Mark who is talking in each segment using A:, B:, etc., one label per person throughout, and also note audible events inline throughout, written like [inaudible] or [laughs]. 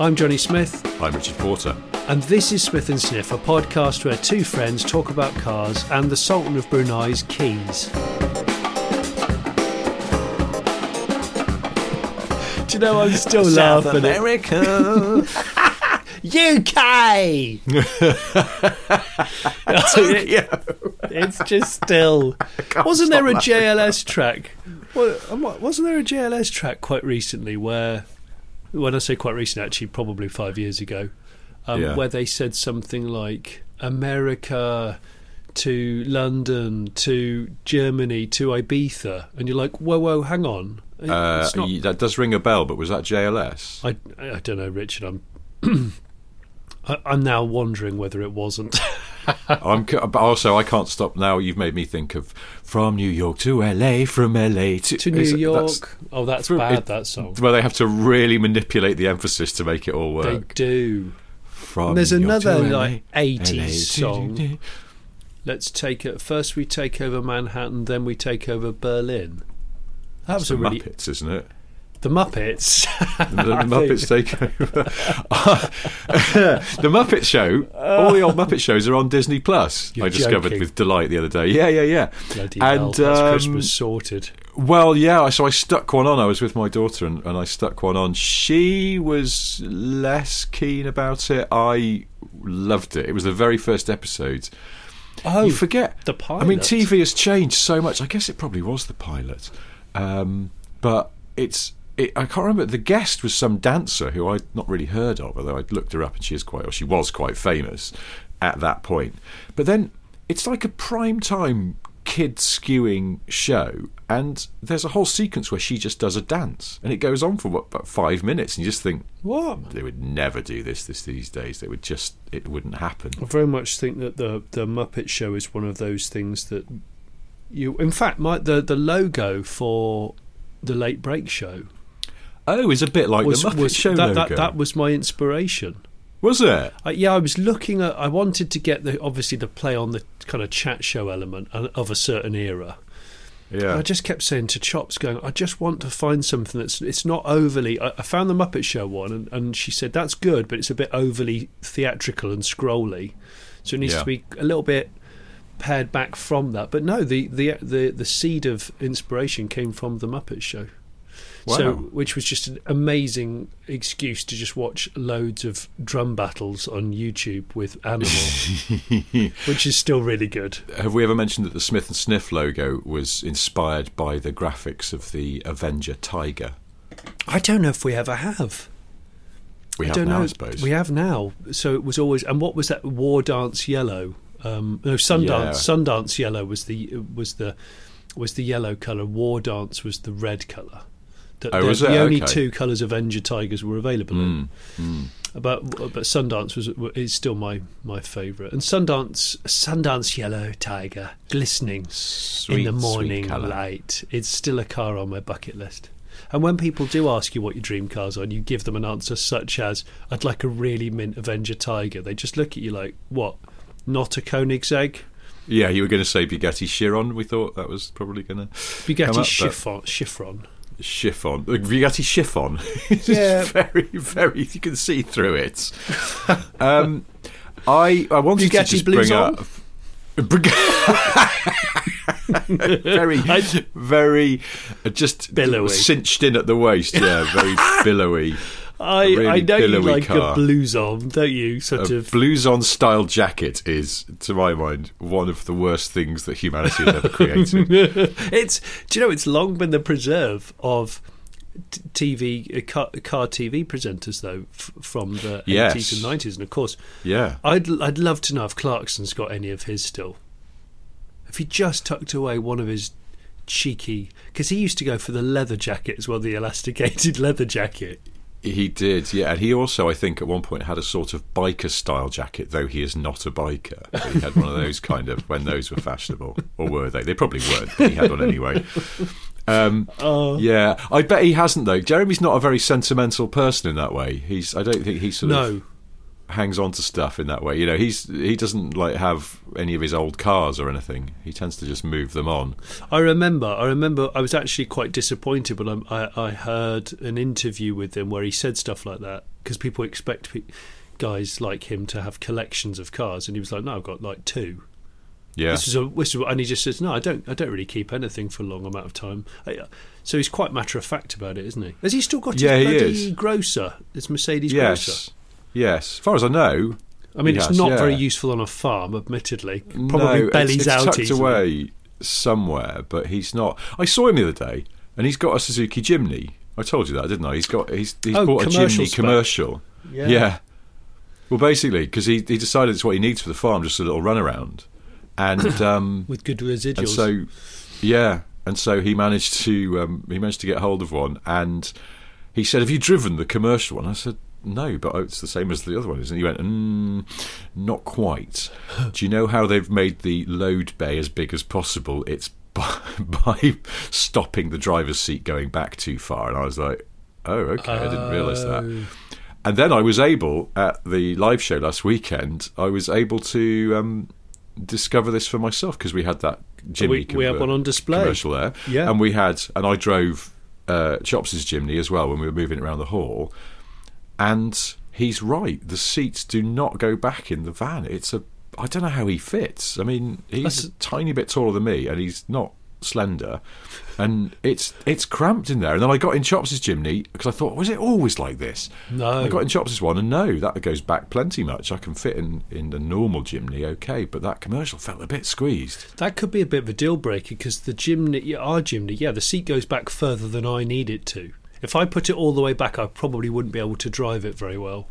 A: I'm Jonny Smith,
B: I'm Richard Porter.
A: and this is Smith and Sniff, a podcast where two friends talk about cars and the Sultan of Brunei's keys. Do you know I'm still laughing at
B: America. [laughs]
A: UK?
B: yeah. [laughs]
A: It's just still. Wasn't there a JLS track? Um, wasn't there a JLS track quite recently where, when I say quite recent, actually probably five years ago, um,
B: Yeah.
A: where they said something like America to London to Germany to Ibiza, and you're like, whoa, whoa, hang on.
B: Uh,
A: not-
B: that does ring a bell, but was that JLS?
A: I, I don't know, Richard. I'm. [clears throat] I- I'm now wondering whether it wasn't. [laughs]
B: I'm also I can't stop now. You've made me think of from New York to LA, from LA to,
A: to New
B: it-
A: York.
B: that's-
A: oh, that's
B: from-
A: bad.
B: it-
A: that song.
B: Where they have to really manipulate the emphasis to make it all work.
A: They do.
B: From
A: There's
B: New York to
A: another,
B: LA,
A: like, 80s
B: LA to-
A: song. Let's take it. First, we take over Manhattan, then we take over Berlin. That
B: That's
A: was a really
B: Muppets, isn't it?
A: The Muppets. [laughs]
B: The, the [laughs] Muppets take over. [laughs] the Muppet Show. All the old Muppet shows are on Disney Plus.
A: You're
B: I discovered
A: joking.
B: with delight the other day. Yeah, yeah, yeah.
A: Bloody
B: and
A: that's
B: um,
A: Christmas sorted.
B: Well, yeah. So I stuck one on. I was with my daughter, and, and I stuck one on. She was less keen about it. I loved it. It was the very first episode.
A: Oh,
B: you forget
A: the pilot.
B: I mean. TV has changed so much. I guess it probably was the pilot, um, but it's. It, I can't remember. The guest was some dancer who I'd not really heard of, although I'd looked her up and she is quite, or she was quite famous at that point. But then it's like a prime time kid skewing show, and there's a whole sequence where she just does a dance, and it goes on for what, about five minutes, and you just think
A: What?
B: they would never do this this these days. They would just it wouldn't happen.
A: I very much think that the the Muppet Show is one of those things that you. In fact, my the the logo for the Late Brake Show
B: Oh, it's a bit like
A: was
B: the Muppet
A: was
B: Show
A: that,
B: logo.
A: that that was my inspiration.
B: was it?
A: Uh, yeah, I was looking at. I wanted to get the obviously the play on the kind of chat show element of a certain era.
B: Yeah.
A: I just kept saying to Chops, going, I just want to find something that's it's not overly. I, I found the Muppet Show one, and, and she said that's good, but it's a bit overly theatrical and scrolly, so it needs
B: Yeah.
A: to be a little bit pared back from that. But no, the the the the seed of inspiration came from the Muppet Show. So, which was just an amazing excuse to just watch loads of drum battles on YouTube with Animal, [laughs] which is still really good.
B: Have we ever mentioned that the Smith and Sniff logo was inspired by the graphics of the Avenger Tiger?
A: I don't know if we ever have.
B: We
A: I
B: have
A: don't
B: now,
A: know.
B: I suppose.
A: We have now. So it was always. And what was that? War Dance Yellow. Um, no, Sundance.
B: Yeah.
A: Sundance Yellow was the was the was the yellow color. War Dance was the red color. The,
B: Oh, was
A: the only two colors Avenger Tigers were available in.
B: Mm,
A: But but Sundance was is still my my favourite. And Sundance Sundance Yellow Tiger glistening in the morning light. It's still a car on my bucket list. And when people do ask you what your dream cars are, and you give them an answer such as "I'd like a really mint Avenger Tiger," they just look at you like, "What? Not a Koenigsegg?
B: Yeah, you were going to say Bugatti Chiron. We thought that was probably going to
A: Bugatti
B: up, but-
A: Chiffon?"
B: Chiffon. Uh, Bugatti Chiffon. [laughs] It's
A: Yeah.
B: very, very. You can see through it. um, I I wanted to
A: Bugatti
B: just
A: Blouson
B: bring up. [laughs] Very, [laughs] very, uh, just
A: Billowy.
B: cinched in at the waist. Yeah, very billowy.
A: I
B: really
A: I know you like
B: car.
A: a blues on, don't you? Sort
B: A
A: of.
B: blouson style jacket is, to my mind, one of the worst things that humanity has ever created. [laughs]
A: it's do you know it's long been the preserve of TV uh, car, car TV presenters though f- from the
B: Yes.
A: 80s and 90s and of course
B: yeah.
A: I'd I'd love to know if Clarkson's got any of his still if he just tucked away one of his cheeky because he used to go for the leather jacket as well, the elasticated [laughs] leather jacket.
B: He did, yeah. And he also, I think, at one point had a sort of biker style jacket, though he is not a biker. But he had one of those kind of when those were fashionable, or were they? They probably weren't. But he had one anyway. Um, Yeah, I bet he hasn't though. Jeremy's not a very sentimental person in that way. He's, I don't think he sort
A: No.
B: of hangs on to stuff in that way. You know, he's he doesn't like have any of his old cars or anything. He tends to just move them on.
A: I remember. I remember. I was actually quite disappointed when I, I, I heard an interview with him where he said stuff like that because people expect pe- guys like him to have collections of cars, and he was like, "No, I've got like two.
B: Yeah,
A: This is a, this is, and he just says, "No, I don't. I don't really keep anything for a long amount of time." I, uh, so he's quite matter of fact about it, isn't he? Has he still got
B: Yeah, he
A: his bloody
B: is.
A: Grosser? His Mercedes Grosser.
B: Yes, yes. As far as I know,
A: I mean,
B: He
A: it's
B: has,
A: not
B: yeah.
A: very useful on a farm, admittedly. Probably
B: no, it's-
A: bellies
B: it's,
A: out
B: tucked
A: easily.
B: away somewhere, but he's not. I saw him the other day, and he's got a Suzuki Jimny. I told you that, didn't I? He's got he's he's
A: Oh,
B: bought a
A: commercial
B: Jimny
A: spec.
B: commercial.
A: Yeah.
B: Well, basically, because he he decided it's what he needs for the farm, just a little runaround, and [coughs] um,
A: with good residuals.
B: and so yeah, and so he managed to um, he managed to get hold of one, and he said, "Have you driven the commercial one?" I said. No, but it's the same as the other one, isn't it? He went, mm, not quite. [laughs] Do you know how they've made the load bay as big as possible? It's by, [laughs] by stopping the driver's seat going back too far. And I was like, oh, okay, I didn't realise that.
A: Oh.
B: And then I was able at the live show last weekend. I was able to um, discover this for myself because we had that Jimny.
A: We- we had one on display.
B: commercial there,
A: Yeah.
B: and we had, and I drove uh, Chops's Jimny as well when we were moving it around the hall. And he's right; the seats do not go back in the van. It's a I don't know how he fits. I mean, he's
A: That's-
B: a tiny bit taller than me, and he's not slender, and it's it's cramped in there. And then I got in Chops's Jimny because I thought, was it always like this?
A: No.
B: I got in Chops's one, and no, that goes back plenty much. I can fit in in the normal Jimny, okay, but that commercial felt a bit squeezed.
A: That could be a bit of a deal breaker because the Jimny, our Jimny, yeah, the seat goes back further than I need it to. If I put it all the way back, I probably wouldn't be able to drive it very well.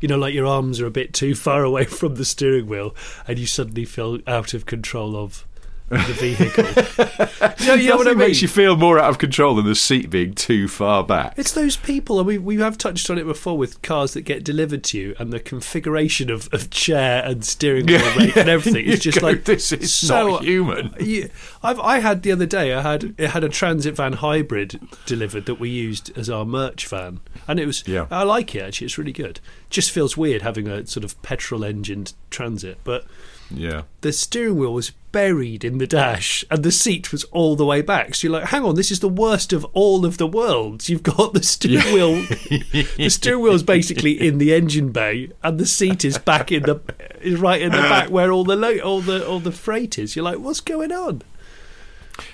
A: You know, like your arms are a bit too far [laughs] away from the steering wheel, and you suddenly feel out of control of the vehicle. [laughs] you know, you know what I mean?
B: makes you feel more out of control than the seat being too far back.
A: It's those people, and we we have touched on it before with cars that get delivered to you, and the configuration of, of chair and steering wheel [laughs] rate and everything. It's just
B: go,
A: like
B: this is
A: so
B: not human. [laughs]
A: Yeah, I've I had the other day. I had it had a transit van hybrid delivered that we used as our merch van, and it was.
B: Yeah.
A: I like it actually. It's really good. Just feels weird having a sort of petrol engined transit, but
B: Yeah.
A: the steering wheel was buried in the dash and the seat was all the way back. So you're like, hang on, this is the worst of all of the worlds. You've got the steering wheel. [laughs] the steering wheel's basically in the engine bay, and the seat is back in the is right in the back where all the lo- all the all the freight is. You're like, what's going on?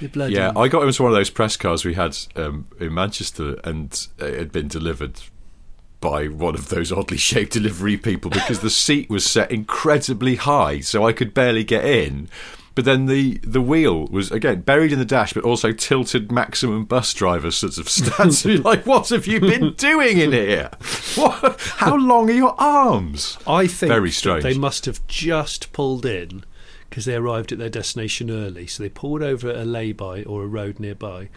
B: Yeah, I got into one of those press cars we had um, in Manchester, and it had been delivered by one of those oddly [laughs] shaped delivery people because the seat was set incredibly high, so I could barely get in. But then the, the wheel was again buried in the dash, but also tilted maximum bus driver sort of [laughs] stance. Like, what have you been [laughs] doing in here? What? How long are your arms?
A: I think
B: Very strange.
A: they must have just pulled in because they arrived at their destination early. So they pulled over at a lay-by or a road nearby,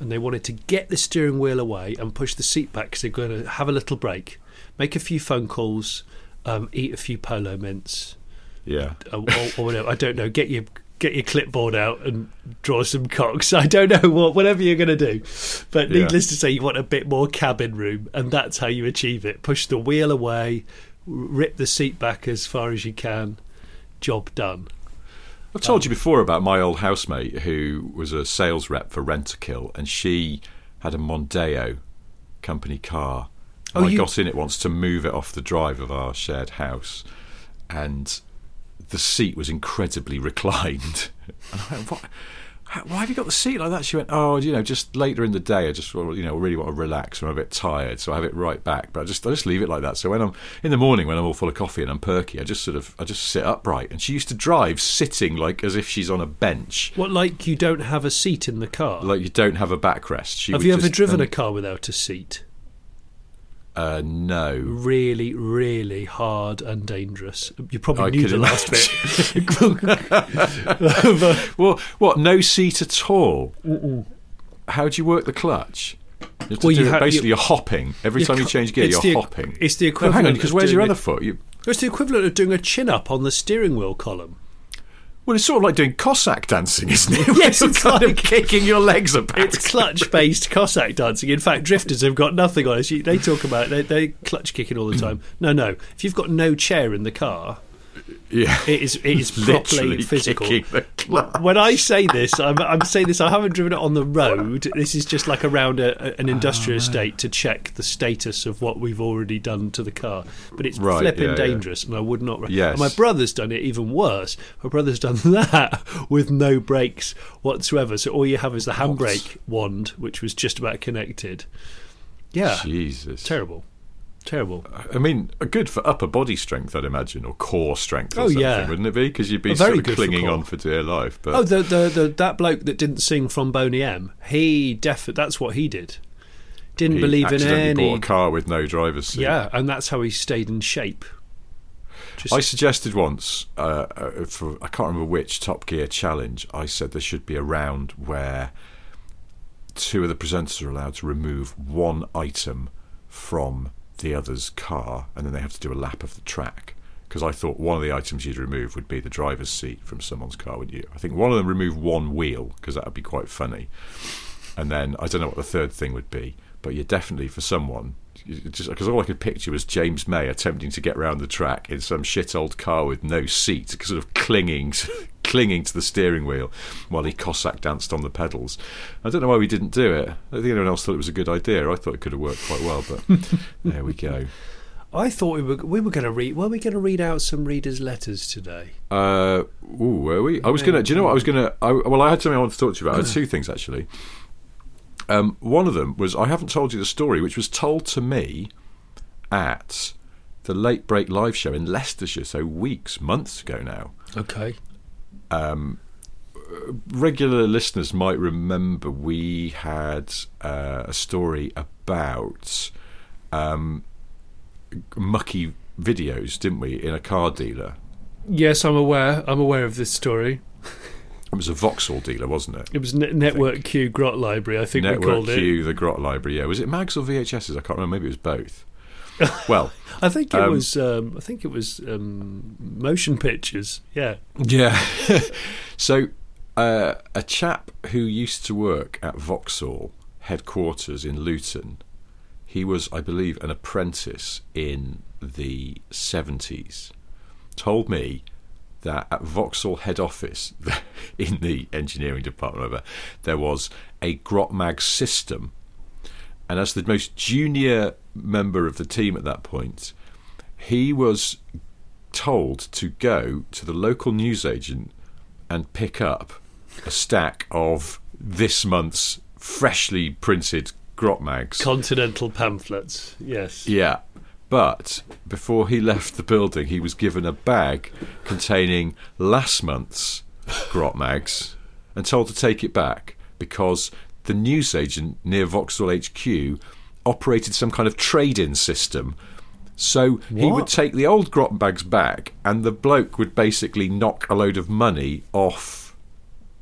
A: and they wanted to get the steering wheel away and push the seat back because they're going to have a little break, make a few phone calls, um, eat a few polo mints,
B: Yeah.
A: or, or, or whatever. I don't know. Get your get your clipboard out and draw some cocks. I don't know what whatever you're going to do, but
B: Yeah.
A: needless to say, you want a bit more cabin room, and that's how you achieve it. Push the wheel away, rip the seat back as far as you can. Job done.
B: I've told you before about my old housemate who was a sales rep for Rentokil, and she had a Mondeo company car. And
A: Oh,
B: I
A: you-
B: got in it once to move it off the drive of our shared house, and the seat was incredibly [laughs] reclined. [laughs] And I went, what? How, why have you got the seat like that? She went, oh, you know, just later in the day, I just, you know, really want to relax. I'm a bit tired, so I have it right back. But I just, I just leave it like that. So when I'm in the morning, when I'm all full of coffee and I'm perky, I just sort of, I just sit upright. And she used to drive sitting like as if she's on a bench,
A: What like you don't have a seat in the car?
B: like you don't have a backrest. She
A: have you ever
B: just-
A: driven
B: and,
A: a car without a seat?
B: Uh, no.
A: Really, really hard and dangerous. You probably
B: I
A: knew the last bit. [laughs] [laughs]
B: Well, what? No seat at all. How do you work the clutch? You
A: Well, you ha-
B: basically,
A: you-
B: are hopping every time you change gear. You're
A: the-
B: hopping.
A: it's the
B: No, hang on, because where's your other foot? You,
A: it's the equivalent of doing a chin up on the steering wheel column.
B: Well, it's sort of like doing Cossack dancing, isn't it? [laughs]
A: Yes, it's
B: kind
A: like-
B: of kicking your legs about.
A: It's clutch based Cossack dancing. In fact, drifters have got nothing on it. They talk about they they clutch kicking all the [clears throat] time. No, no. If you've got no chair in the car,
B: yeah,
A: it is it is [laughs] properly
B: literally
A: physical.
B: kicking the clutch.
A: When I say this, I'm, I'm saying this. I haven't driven it on the road. This is just like around a, a- an ah, industrial estate to check the status of what we've already done to the car. But it's
B: Right,
A: flipping
B: yeah, yeah.
A: dangerous, and I would not. Re-
B: Yes.
A: And my brother's done it even worse. My brother's done [laughs] that with no brakes whatsoever. So all you have is the handbrake wand, which was just about connected. Yeah,
B: Jesus.
A: terrible, terrible.
B: I mean, good for upper body strength, I'd imagine, or core strength, or
A: Oh,
B: something,
A: yeah.
B: wouldn't it be? Because you'd be
A: very
B: sort of
A: good for
B: clinging on for dear life. But
A: Oh, the, the the that bloke that didn't sing from Boney M. He def that's what he did. Didn't
B: he
A: believe in any.
B: bought a car with no driver's seat.
A: Yeah, and that's how he stayed in shape. Just,
B: I suggested once uh, uh, for I can't remember which Top Gear challenge. I said there should be a round where two of the presenters are allowed to remove one item from the other's car, and then they have to do a lap of the track. Because I thought one of the items you'd remove would be the driver's seat from someone's car, would you? I think one of them remove one wheel because that would be quite funny. And then I don't know what the third thing would be, but you're definitely for someone. You- Just because all I could picture was James May attempting to get round the track in some shit old car with no seat, sort of clinging, [laughs] clinging to the steering wheel while he Cossack danced on the pedals. I don't know why we didn't do it. I don't think anyone else thought it was a good idea. I thought it could have worked quite well, but [laughs] there we go.
A: I thought we were we were going to read. Were we going to read out some readers' letters today?
B: Uh, ooh, were we? I was gonna. Do you know what I was gonna? Well, I had something I wanted to talk to you about. I had two things actually. Um, one of them was I haven't told you the story, which was told to me at the Late Brake live show in Leicestershire, so weeks, months ago now.
A: Okay.
B: Regular listeners might remember we had uh, a story about um, mucky videos, didn't we, in a car dealer?
A: Yes, I'm aware. I'm aware of this story.
B: It was a Vauxhall dealer, wasn't it?
A: It was ne- Network Q Grot Library. I think we
B: Network
A: called it.
B: Network Q, the Grot Library. Yeah, was it mags or VHSs? I can't remember. Maybe it was both. [laughs] well,
A: I think it
B: Um,
A: was. Um, I think it was um, motion pictures. Yeah.
B: yeah. [laughs] so, uh, a chap who used to work at Vauxhall headquarters in Luton, he was, I believe, an apprentice in the seventies. Told me that at Vauxhall head office [laughs] in the engineering department, whatever, there was a Grotmag system and as the most junior member of the team at that point, he was told to go to the local newsagent and pick up a stack of this month's freshly printed Grotmags.
A: Continental pamphlets. Yes.
B: yeah. But before he left the building, he was given a bag containing last month's grot mags and told to take it back because the newsagent near Vauxhall HQ operated some kind of trade in system. So he would take the old grot bags back, and the bloke would basically knock a load of money off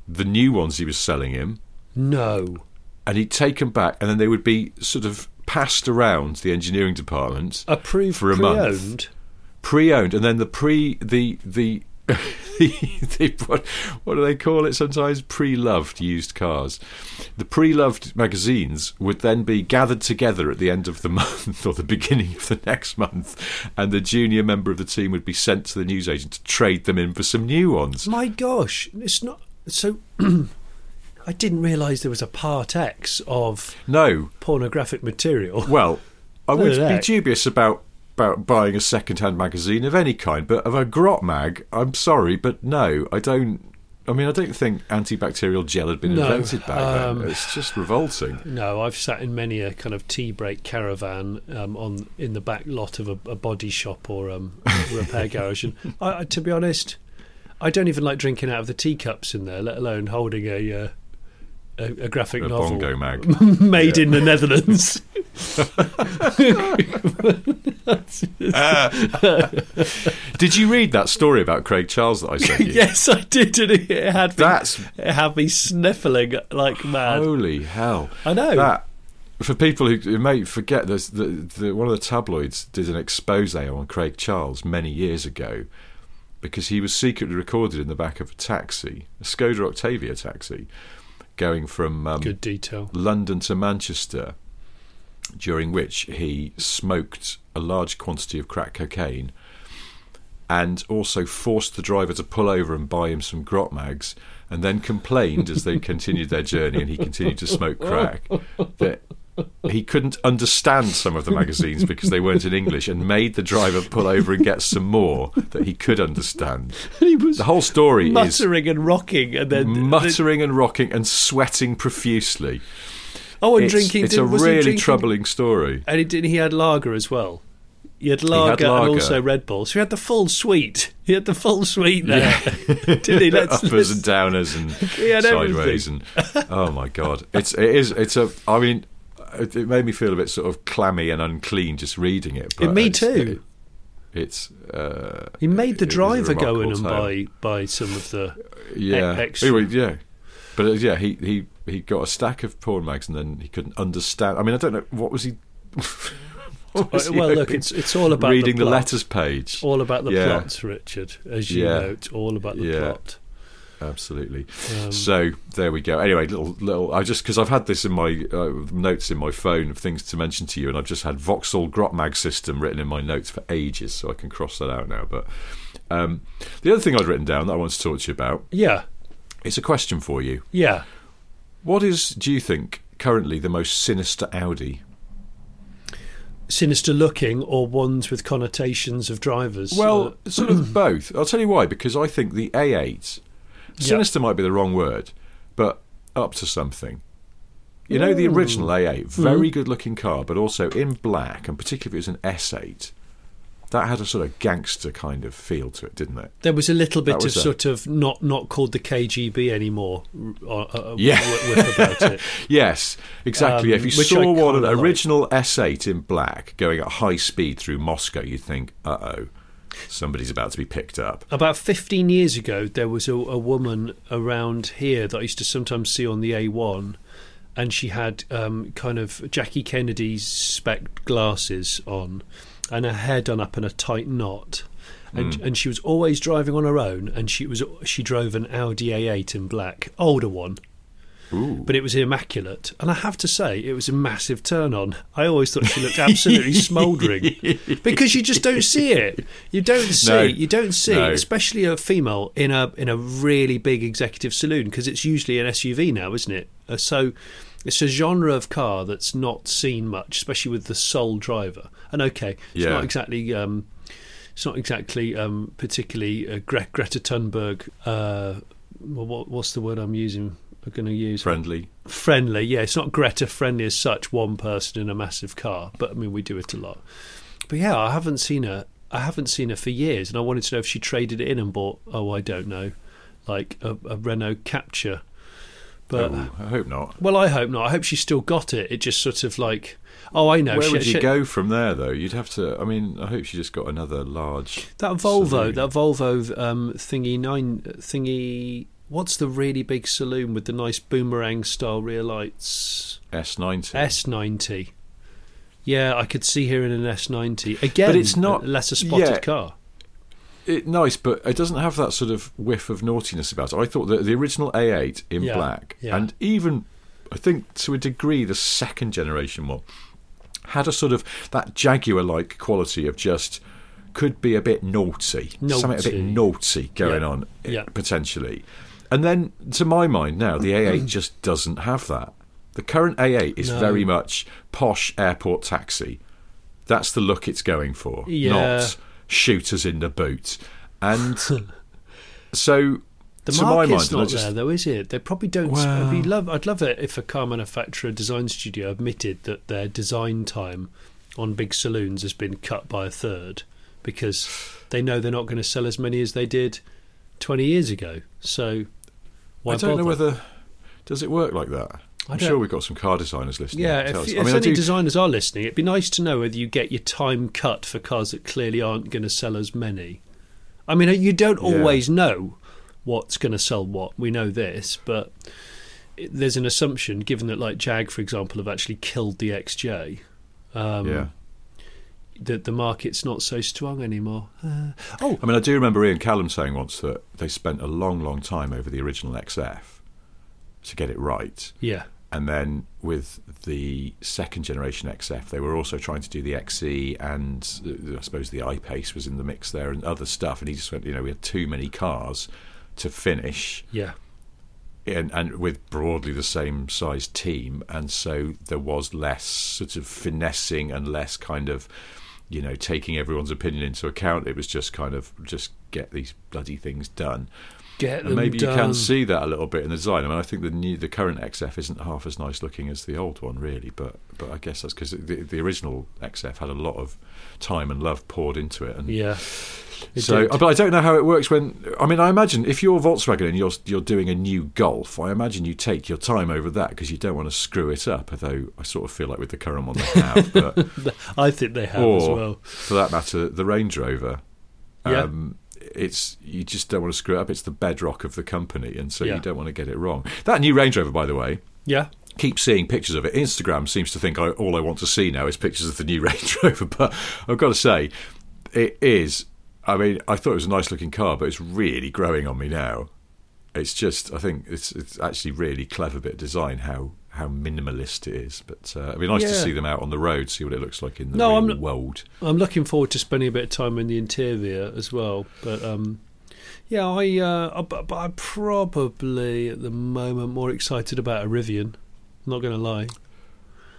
B: the new ones he was selling him
A: No.
B: and he'd take them back, and then they would be sort of passed around the engineering department,
A: Approved
B: For a
A: pre-owned.
B: pre-owned, and then the pre the [laughs] the. the what, what do they call it sometimes? Pre-loved used cars. The pre-loved magazines would then be gathered together at the end of the [laughs] month or the beginning of the next month, and the junior member of the team would be sent to the newsagent to trade them in for some new ones.
A: My gosh, it's not so. [clears throat] I didn't realise there was a part X of
B: No,
A: pornographic material. [laughs]
B: Well, I would be dubious about about buying a second-hand magazine of any kind, but of a grot mag, I'm sorry, but no, I don't. I mean, I don't think antibacterial gel had been
A: No,
B: invented back
A: um,
B: then. It's just revolting.
A: No, I've sat in many a kind of tea break caravan um, on in the back lot of a, a body shop or um, repair [laughs] garage, and I, to be honest, I don't even like drinking out of the teacups in there, let alone holding a uh, a, a graphic
B: A
A: novel
B: bongo mag. [laughs]
A: made in the Netherlands. [laughs] [laughs]
B: Did you read that story about Craig Charles that I sent you?
A: yes, I did, and it had me,
B: That's
A: it had me sniffling like mad.
B: holy hell.
A: I know.
B: That for people who, who may forget this, the, the one of the tabloids did an expose on Craig Charles many years ago because he was secretly recorded in the back of a taxi, a Skoda Octavia taxi, going from um,
A: Good detail.
B: London to Manchester, during which he smoked a large quantity of crack cocaine and also forced the driver to pull over and buy him some grot mags and then complained as they continued their journey and he continued to smoke [laughs] crack that he couldn't understand some of the magazines because they weren't in English and made the driver pull over and get some more that he could understand.
A: He was
B: The whole story is
A: muttering and rocking, and then
B: muttering and rocking and sweating profusely.
A: oh, and
B: It's,
A: drinking.
B: it's
A: did-
B: a really troubling story.
A: And he did. He had lager as well. He had lager,
B: lager.
A: and also Red Bull. So he had the full suite. He had the full suite there, [laughs] didn't he? Let's, [laughs]
B: uppers
A: let's-
B: and downers and [laughs]
A: He had
B: sideways and oh my god it's it is it's a I mean it, it made me feel a bit sort of clammy and unclean just reading it but
A: me too.
B: it- it's uh,
A: He made the
B: it
A: driver go in and buy buy some of the.
B: yeah
A: extra.
B: Anyway, yeah but uh, yeah he, he he got a stack of porn mags and then he couldn't understand I mean I don't know what was he [laughs] what was he
A: well, look, it's it's all about
B: reading
A: the,
B: the, letters page
A: All about the
B: Yeah.
A: plots, Richard. As you
B: Yeah.
A: know, it's all about the
B: Yeah.
A: plot.
B: Absolutely
A: Um,
B: So there we go. Anyway, little little. I just because I've had this in my uh, notes in my phone of things to mention to you, and I've just had Vauxhall Grotmag system written in my notes for ages, so I can cross that out now. But um, the other thing I'd written down that I want to talk to you about
A: yeah,
B: It's a question for you.
A: yeah.
B: What is, do you think, currently the most sinister Audi?
A: Sinister looking, or ones with connotations of drivers.
B: Well,
A: Uh,
B: sort of [clears throat] both. I'll tell you why. Because I think the A8, sinister might be the wrong word, but up to something. You know, the original A8, very good looking car, but also in black, and particularly if it was an S8, that had a sort of gangster kind of feel to it, didn't it?
A: there was a little bit of
B: a-
A: sort of not not called the KGB anymore. Uh, uh,
B: Yeah.
A: whiff about it. [laughs]
B: Yes, exactly.
A: Um,
B: if you saw one, an
A: like.
B: original S8 in black going at high speed through Moscow, you'd think, uh oh, somebody's about to be picked up.
A: About 15 years ago, there was a, a woman around here that I used to sometimes see on the A1, and she had um, kind of Jackie Kennedy's spec glasses on, and her hair done up in a tight knot. And,
B: Hmm.
A: and she was always driving on her own, and she was she drove an Audi A8 in black, older one,
B: Ooh.
A: but it was immaculate. And I have to say, it was a massive turn on. I always thought she looked absolutely [laughs] smouldering because you just don't see it. You don't [laughs] see.
B: No.
A: You don't see,
B: No.
A: especially a female in a in a really big executive saloon because it's usually an SUV now, isn't it? Uh, so. It's a genre of car that's not seen much, especially with the sole driver. And okay, it's
B: Yeah.
A: not exactly um, it's not exactly um, particularly uh, Gre- Greta Thunberg. Uh, what, what's the word I'm using? I'm going to use
B: Friendly.
A: friendly. Yeah, it's not Greta friendly as such. One person in a massive car, but I mean we do it a lot. But yeah, I haven't seen her. I haven't seen her for years, and I wanted to know if she traded it in and bought. Oh, I don't know, like a, a Renault Captur. But
B: oh, I hope not.
A: well, I hope not. I hope she's still got it. It just sort of like, oh, I know.
B: Where
A: she,
B: would you
A: she-
B: go from there, though? You'd have to. I mean, I hope she just got another large.
A: That Volvo,
B: Saloon.
A: that Volvo um, thingy nine thingy. What's the really big saloon with the nice boomerang style rear lights?
B: S90.
A: S90. Yeah, I could see her in an S90 again.
B: But it's not- less
A: a lesser spotted
B: yeah.
A: car.
B: It, nice, but it doesn't have that sort of whiff of naughtiness about it. I thought that the original A8 in
A: Yeah,
B: black,
A: yeah.
B: and even I think to a degree the second generation one, had a sort of that Jaguar-like quality of just could be a bit naughty, something a bit
A: Naughty.
B: naughty going
A: Yeah,
B: on eh,
A: yeah.
B: potentially. And then, to my mind, now the A8 mm. just doesn't have that. The current A8 is
A: No.
B: very much posh airport taxi. That's the look it's going for,
A: Yeah.
B: not shooters in the boot. And [laughs] so,
A: The
B: to my mind,
A: not
B: just-
A: there, though, is it? They probably don't.
B: Well-
A: I'd, love, I'd love it if a car manufacturer design studio admitted that their design time on big saloons has been cut by a third because they know they're not going to sell as many as they did 20 years ago. So why
B: I don't know whether does it work like that. I'm sure we've got some car designers listening.
A: Yeah,
B: Tell
A: if, if
B: I mean, I
A: any
B: do-
A: designers are listening, it'd be nice to know whether you get your time cut for cars that clearly aren't going to sell as many. I mean, you don't
B: Yeah.
A: always know what's going to sell what. We know this, but there's an assumption, given that, like Jag, for example, have actually killed the XJ. Um,
B: yeah.
A: That the market's not so strong anymore. Uh, oh,
B: I mean, I do remember Ian Callum saying once that they spent a long, long time over the original XF to get it right.
A: yeah,
B: And then with the second generation XF, they were also trying to do the XE, and I suppose the iPace was in the mix there and other stuff. And he just went, you know, we had too many cars to finish,
A: yeah,
B: and, and with broadly the same size team, and so there was less sort of finessing and less kind of, you know, taking everyone's opinion into account. It was just kind of just get these bloody things done.
A: Get
B: And maybe you can see that a little bit in the design. I mean, I think the new, the current XF isn't half as nice looking as the old one, really. But but I guess that's because the, the original XF had a lot of time and love poured into it. And
A: Yeah. It
B: so,
A: did.
B: but I don't know how it works when. I mean, I imagine if you're Volkswagen and you're you're doing a new Golf, I imagine you take your time over that because you don't want to screw it up. Although I sort of feel like with the current one they have, but [laughs]
A: I think they have
B: or
A: as well.
B: for that matter, the Range Rover.
A: Yeah.
B: Um, it's you just don't want to screw it up. It's the bedrock of the company, and so
A: Yeah.
B: you don't want to get it wrong. That new Range Rover, by the way,
A: Yeah.
B: keep seeing pictures of it. Instagram seems to think I, all I want to see now is pictures of the new [laughs] Range Rover, but I've got to say, it is. I mean, I thought it was a nice looking car, but it's really growing on me now. It's just, I think it's it's actually really clever bit of design how how minimalist it is. But uh, it'd be nice to see them out on the road, see what it looks like in the
A: No,
B: real
A: I'm
B: world.
A: I'm looking forward to spending a bit of time in the interior as well. But um, yeah, I uh, I- but, I'm probably at the moment more excited about a Rivian. Not going to lie.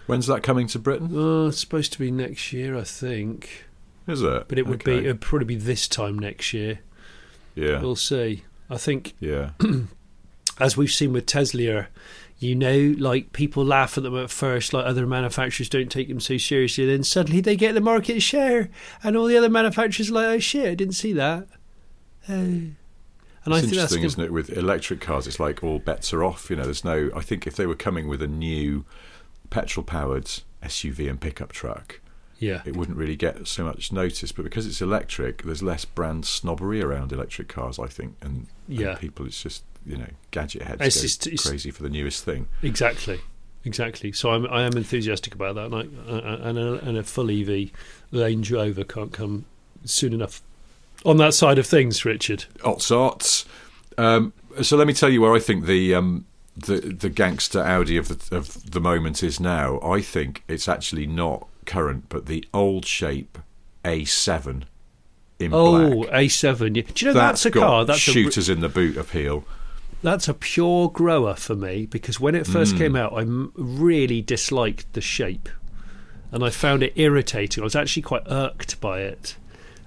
B: When's that coming to Britain?
A: Uh, it's supposed to be next year, I think.
B: Is it?
A: But it would
B: Okay.
A: be it'd probably be this time next year.
B: Yeah.
A: We'll see. I think
B: Yeah. [clears throat]
A: as we've seen with Tesla, you know, like people laugh at them at first, like other manufacturers don't take them so seriously. Then suddenly they get the market share, and all the other manufacturers are like, "Oh shit, I didn't see that." Oh. and I
B: it's
A: think that's
B: interesting, isn't it? With electric cars, it's like all bets are off. You know, there's no. I think if they were coming with a new petrol-powered SUV and pickup truck,
A: yeah,
B: it wouldn't really get so much notice. But because it's electric, there's less brand snobbery around electric cars. I think, and, and
A: Yeah.
B: people, it's just you know, gadget heads
A: It's
B: go
A: just- it's-
B: crazy for the newest thing.
A: exactly, exactly. So I'm I am enthusiastic about that, and I, uh, and, a, and a full EV Range Rover can't come soon enough. On that side of things, Richard.
B: Ots ots. Um, so let me tell you where I think the um, the the gangster Audi of the of the moment is now. I think it's actually not current, but the old shape A7 in
A: Oh,
B: black.
A: A7. Do you know that's, a
B: got
A: car? That's a,
B: shooters in the boot appeal.
A: That's a pure grower for me because when it first
B: Hmm.
A: came out, I really disliked the shape, and I found it irritating. I was actually quite irked by it,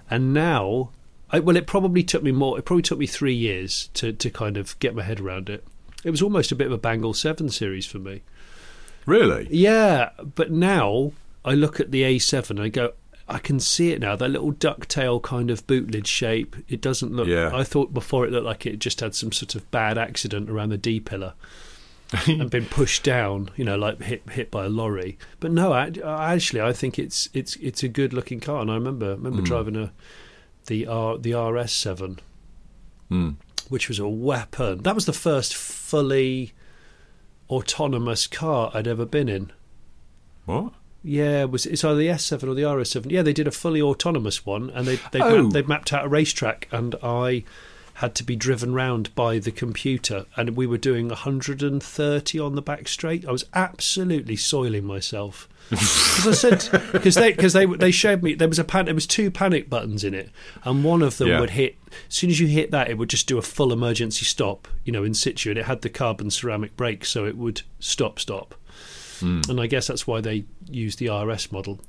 A: and now, I, well, it probably took me more. It probably took me three years to to kind of get my head around it. It was almost a bit of a Bangle Seven series for me.
B: Really?
A: Yeah, but now I look at the A7 and I go, I can see it now. That little ducktail kind of bootlid shape. It doesn't look.
B: Yeah.
A: I thought before it looked like it just had some sort of bad accident around the D pillar [laughs] and been pushed down. You know, like hit hit by a lorry. But no, I, actually, I think it's it's it's a good looking car. And I remember remember driving a the R the RS7
B: Hmm.
A: which was a weapon. That was the first fully autonomous car I'd ever been in.
B: What?
A: Yeah, it was it's either the S7 or the RS7. Yeah, they did a fully autonomous one, and they they
B: Oh.
A: mapped, they mapped out a racetrack, and I had to be driven round by the computer, and we were doing 130 on the back straight. I was absolutely soiling myself because I said [laughs] because they because they they showed me there was a pan there was two panic buttons in it, and one of them
B: Yeah.
A: would hit as soon as you hit that, it would just do a full emergency stop, you know, in situ, and it had the carbon ceramic brakes, so it would stop stop
B: Hmm.
A: and I guess that's why they use the RS model.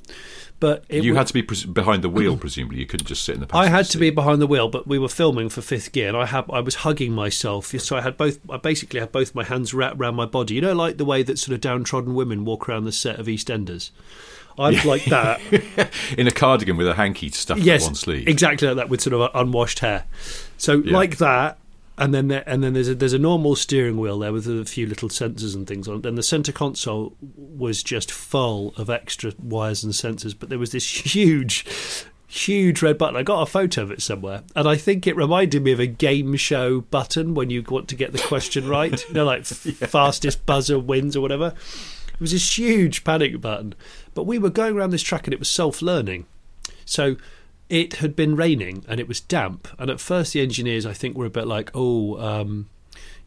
A: But
B: you
A: wa-
B: had to be pres- behind the wheel, [clears throat] presumably. You couldn't just sit in the.
A: I had
B: passenger
A: to be behind the wheel, but we were filming for Fifth Gear, and I had I was hugging myself, so I had both. I basically had both my hands wrapped around my body. You know, like the way that sort of downtrodden women walk around the set of EastEnders. I'm like that. [laughs]
B: in a cardigan with a hanky stuffed
A: yes,
B: one sleeve.
A: exactly like that with sort of unwashed hair. So
B: Yeah.
A: like that, and then there, and then there's a, there's a normal steering wheel there with a few little sensors and things on it. Then the center console was just full of extra wires and sensors, but there was this [laughs] huge, huge red button. I got a photo of it somewhere, and I think it reminded me of a game show button when you want to get the question right. You know, like [laughs] fastest buzzer wins or whatever. It was this huge panic button, but we were going around this track and it was self-learning, so it had been raining and it was damp. And at first, the engineers, I think, were a bit like, oh, um,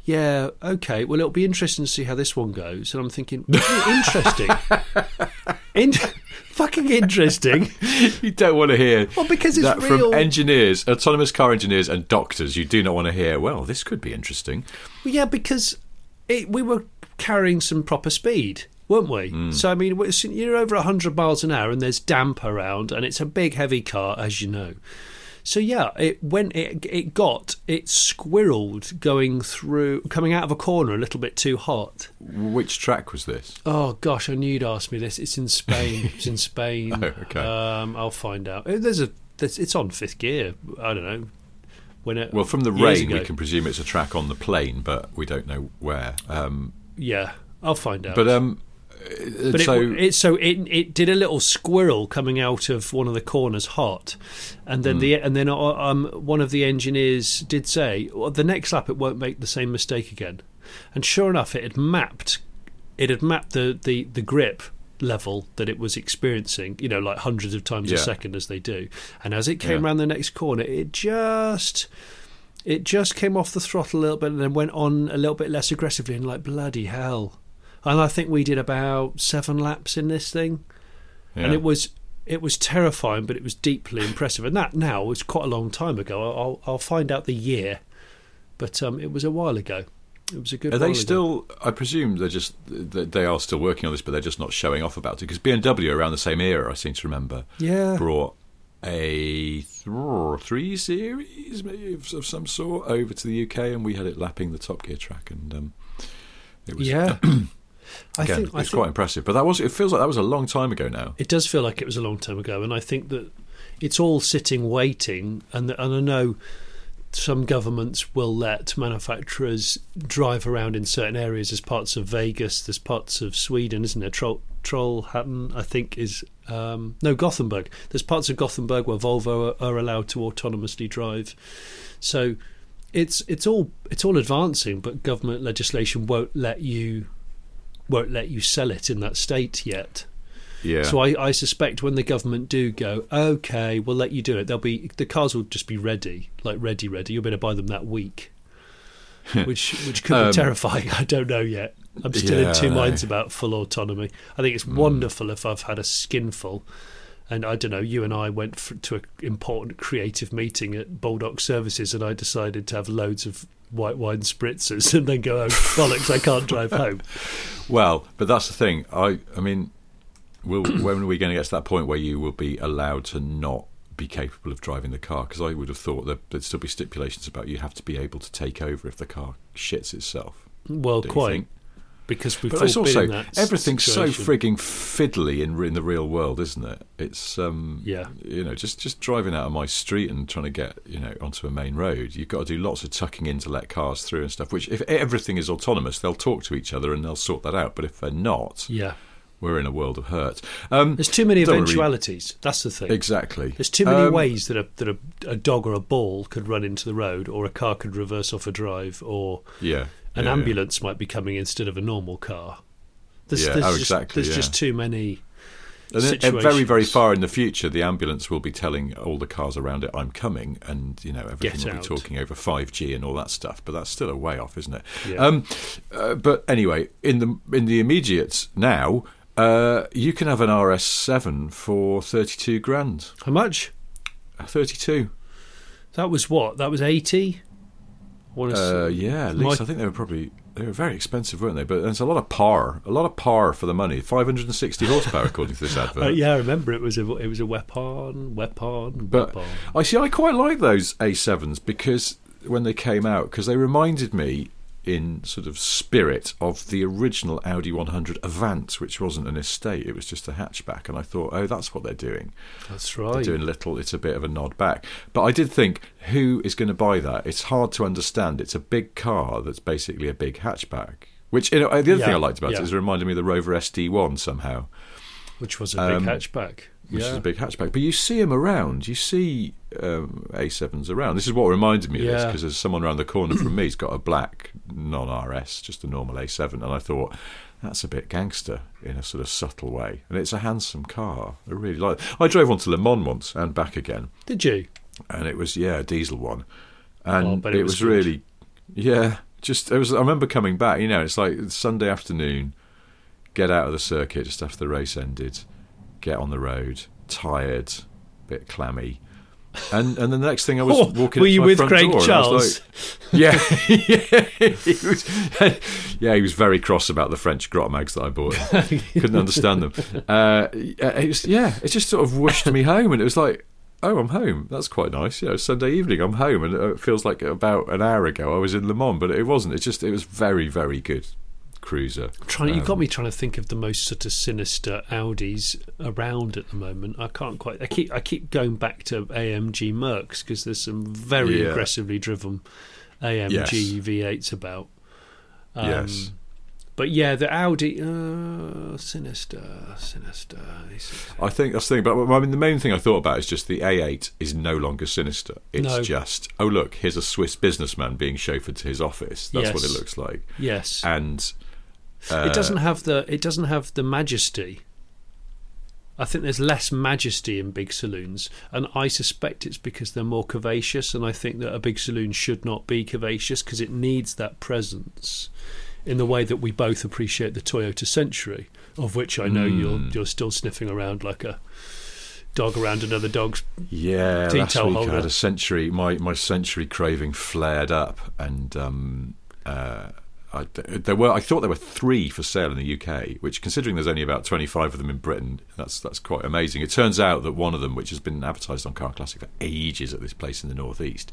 A: yeah, okay, well, it'll be interesting to see how this one goes. And I'm thinking, really [laughs] interesting. In- fucking interesting. [laughs]
B: you don't want to hear
A: Well, because it's
B: that
A: real.
B: from engineers, autonomous car engineers, and doctors. You do not want to hear. Well, this could be interesting.
A: Well, yeah, because it, we were carrying some proper speed, weren't we?
B: Hmm.
A: So, I mean, you're over 100 miles an hour and there's damp around, and it's a big, heavy car, as you know. So yeah, it when it it got it squirreled going through coming out of a corner a little bit too hot.
B: Which track was this?
A: Oh gosh, I knew you'd ask me this. It's in Spain. it's in [laughs] Spain.
B: Oh, okay.
A: Um, I'll find out. There's a. There's, it's on fifth gear. I don't know. When it,
B: Well, from the rain, we can presume it's a track on the plain, but we don't know where. Um,
A: Yeah, I'll find out.
B: but um,
A: But
B: so
A: it, it so it it did a little squirrel coming out of one of the corners hot, and then the and then uh, um one of the engineers did say well, the next lap it won't make the same mistake again, and sure enough it had mapped, it had mapped the the the grip level that it was experiencing you know like hundreds of times a second as they do. And as it came
B: Yeah.
A: around the next corner it just it just came off the throttle a little bit and then went on a little bit less aggressively and like bloody hell and I think we did about seven laps in this thing, and it was it was terrifying, but it was deeply impressive. And that now was quite a long time ago. I'll I'll find out the year, but um, it was a while ago. It was a good.
B: Are they
A: ago.
B: still? I presume they're just they are still working on this, but they're just not showing off about it because BMW around the same era, I seem to remember,
A: Yeah.
B: brought a th- three series maybe of, of some sort over to the UK, and we had it lapping the Top Gear track, and um, it was
A: Yeah. [clears throat] I
B: again,
A: think
B: it's
A: I think
B: quite impressive. But that was it feels like that was a long time ago now.
A: it does feel like it was a long time ago, and I think that it's all sitting waiting. And and I know some governments will let manufacturers drive around in certain areas. There's parts of Vegas, there's parts of Sweden, isn't there? Troll Trollhättan, I think, is um, no Gothenburg. There's parts of Gothenburg where Volvo are, are allowed to autonomously drive. So it's it's all it's all advancing, but government legislation won't let you won't let you sell it in that state yet.
B: Yeah.
A: So I, I suspect when the government do go, okay, we'll let you do it. They'll be the cars will just be ready, like ready, ready. You'll be able to buy them that week, [laughs] which which could
B: Um,
A: be terrifying. [laughs] I don't know yet. I'm still
B: Yeah,
A: in two minds about full autonomy. I think it's wonderful if I've had a skinful. And I don't know. You and I went for, to an important creative meeting at Bulldog Services, and I decided to have loads of white wine spritzers, [laughs] and then go, "Oh bollocks! I can't drive home." [laughs]
B: Well, but that's the thing. I, I mean, will, [coughs] when are we going to get to that point where you will be allowed to not be capable of driving the car? Because I would have thought that there'd still be stipulations about you have to be able to take over if the car shits itself.
A: Well, quite? Because we've
B: But
A: all
B: also
A: in that
B: everything's so frigging fiddly in in the real world, isn't it? It's um,
A: Yeah.
B: you know, just just driving out of my street and trying to get you know onto a main road, you've got to do lots of tucking in to let cars through and stuff. Which if everything is autonomous, they'll talk to each other and they'll sort that out. But if they're not,
A: Yeah,
B: we're in a world of hurt. Um,
A: there's too many eventualities. That's the thing.
B: exactly.
A: There's too many
B: Um,
A: ways that a that a, a dog or a ball could run into the road, or a car could reverse off a drive, or
B: Yeah,
A: an
B: yeah,
A: ambulance might be coming instead of a normal car. There's,
B: Yeah,
A: there's
B: oh,
A: just,
B: exactly,
A: There's
B: yeah.
A: just too many.
B: And then, uh, very, very far in the future, the ambulance will be telling all the cars around it, "I'm coming," and you know everything
A: Get
B: will
A: out.
B: be talking over 5G and all that stuff. But that's still a way off, isn't it?
A: Yeah.
B: Um, uh, but anyway, in the in the immediate now, uh, you can have an RS7 for 32 grand.
A: How much?
B: 32.
A: That was what? That was eighty. What is,
B: Uh, yeah, at
A: My-
B: least I think they were probably they were very expensive, weren't they? But there's a lot of power, a lot of power for the money. 560 horsepower, according to this [laughs] advert.
A: Uh, yeah, I remember it was a it was a weapon, weapon,
B: But
A: weapon.
B: I see. I quite like those A7s because when they came out, because they reminded me. In sort of spirit of the original Audi 100 Avant, which wasn't an estate; it was just a hatchback. And I thought, oh, that's what they're doing.
A: That's right.
B: They're doing little. It's a bit of a nod back. But I did think, who is going to buy that? It's hard to understand. It's a big car that's basically a big hatchback. Which you know, the other thing I liked about
A: yeah.
B: it is it reminded me of the Rover SD1 somehow
A: Which was a big
B: Um,
A: hatchback.
B: Which
A: yeah.
B: is a big hatchback. But you see them around. You see um, A7s around. This is what reminded me of this because there's someone around the corner from me. He's got a black non-RS, just a normal A7, and I thought that's a bit gangster in a sort of subtle way. And it's a handsome car. I really like. It. I drove one to Le Mans once and back again,
A: Did you?
B: and it was yeah a diesel one, and
A: bet
B: it,
A: it
B: was,
A: was
B: really yeah. Just it was. I remember coming back. You know, it's like Sunday afternoon. Get out of the circuit just after the race ended. Get on the road, tired, bit clammy, and and the next thing I was [laughs]
A: Oh,
B: walking.
A: were you with Craig
B: door, and I was
A: Charles?
B: like- yeah, [laughs] yeah, he was, [laughs] yeah, he was very cross about the French grot mags that I bought. Couldn't understand them. Uh, it was, yeah, it just sort of whooshed me home, and it was like, oh, I'm home. That's quite nice. You know, Sunday evening, I'm home, and it feels like about an hour ago I was in Le Mans, but it wasn't. It just, it was very, very good cruiser.
A: Trying, you got
B: Um,
A: me trying to think of the most sort of sinister Audis around at the moment. I can't quite. I keep I keep going back to AMG Mercs because there's some very
B: Yeah.
A: aggressively driven AMG
B: Yes.
A: V8s about. Um,
B: Yes.
A: But yeah, the Audi, uh, sinister, sinister.
B: I think that's the thing. But I mean, the main thing I thought about is just the A8 is no longer sinister. It's
A: No.
B: just, oh look, here's a Swiss businessman being chauffeured to his office. That's what it looks like.
A: Yes,
B: And uh,
A: it doesn't have the it doesn't have the majesty. I think there's less majesty in big saloons, and I suspect it's because they're more curvaceous. And I think that a big saloon should not be curvaceous because it needs that presence, in the way that we both appreciate the Toyota Century, of which I know you're
B: Hmm.
A: you're still sniffing around like a dog around another dog's.
B: Yeah,
A: Tea
B: last week I had a century. My my century craving flared up, and um, uh, I, there were. I thought there were three for sale in the UK, which, considering there's only about 25 of them in Britain, that's that's quite amazing. It turns out that one of them, which has been advertised on Car Classic for ages at this place in the northeast,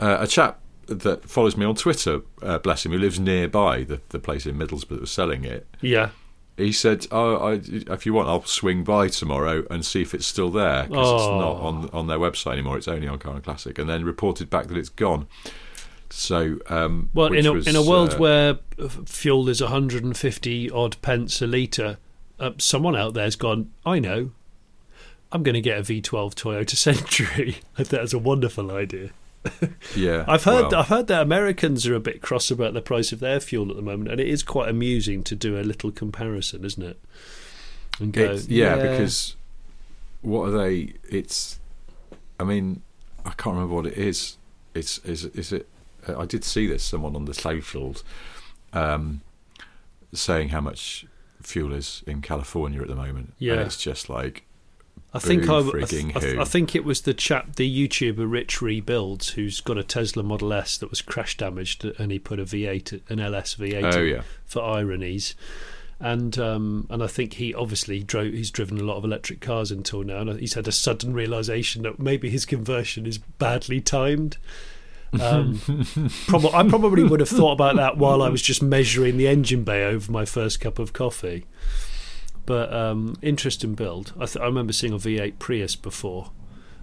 B: uh, a chap that follows me on Twitter, uh, bless him, who lives nearby the the place in Middlesbrough that was selling it,
A: Yeah,
B: he said, "Oh, I, if you want, I'll swing by tomorrow and see if it's still there because it's not
A: Oh.
B: on on their website anymore. It's only on Car and Classic." And then reported back that it's gone. So, um,
A: Well, in a
B: was,
A: in a world
B: uh,
A: where fuel is 150 odd pence a litre, uh, someone out there's gone. I know. I'm going to get a V12 Toyota Century. [laughs] That's a wonderful idea.
B: yeah, [laughs]
A: I've heard
B: well,
A: I've heard that Americans are a bit cross about the price of their fuel at the moment, and it is quite amusing to do a little comparison, isn't it? And go,
B: it's- yeah, because what are they? It's, I mean, I can't remember what it is. It's is is it? Uh, I did see this someone on the socials, um, saying how much fuel is in California at the moment.
A: Yeah.
B: and it's just like
A: I think I, I, th- I, th- I think it was the chap, the YouTuber Rich Rebuilds, who's got a Tesla Model S that was crash damaged, and he put a V8, an LS V8
B: Oh,
A: in
B: yeah.
A: for ironies. And um, and I think he obviously drove. He's driven a lot of electric cars until now, and he's had a sudden realization that maybe his conversion is badly timed. Um, prob- I probably would have thought about that while I was just measuring the engine bay over my first cup of coffee. But um, interesting build. I, th- I remember seeing a V8 Prius before.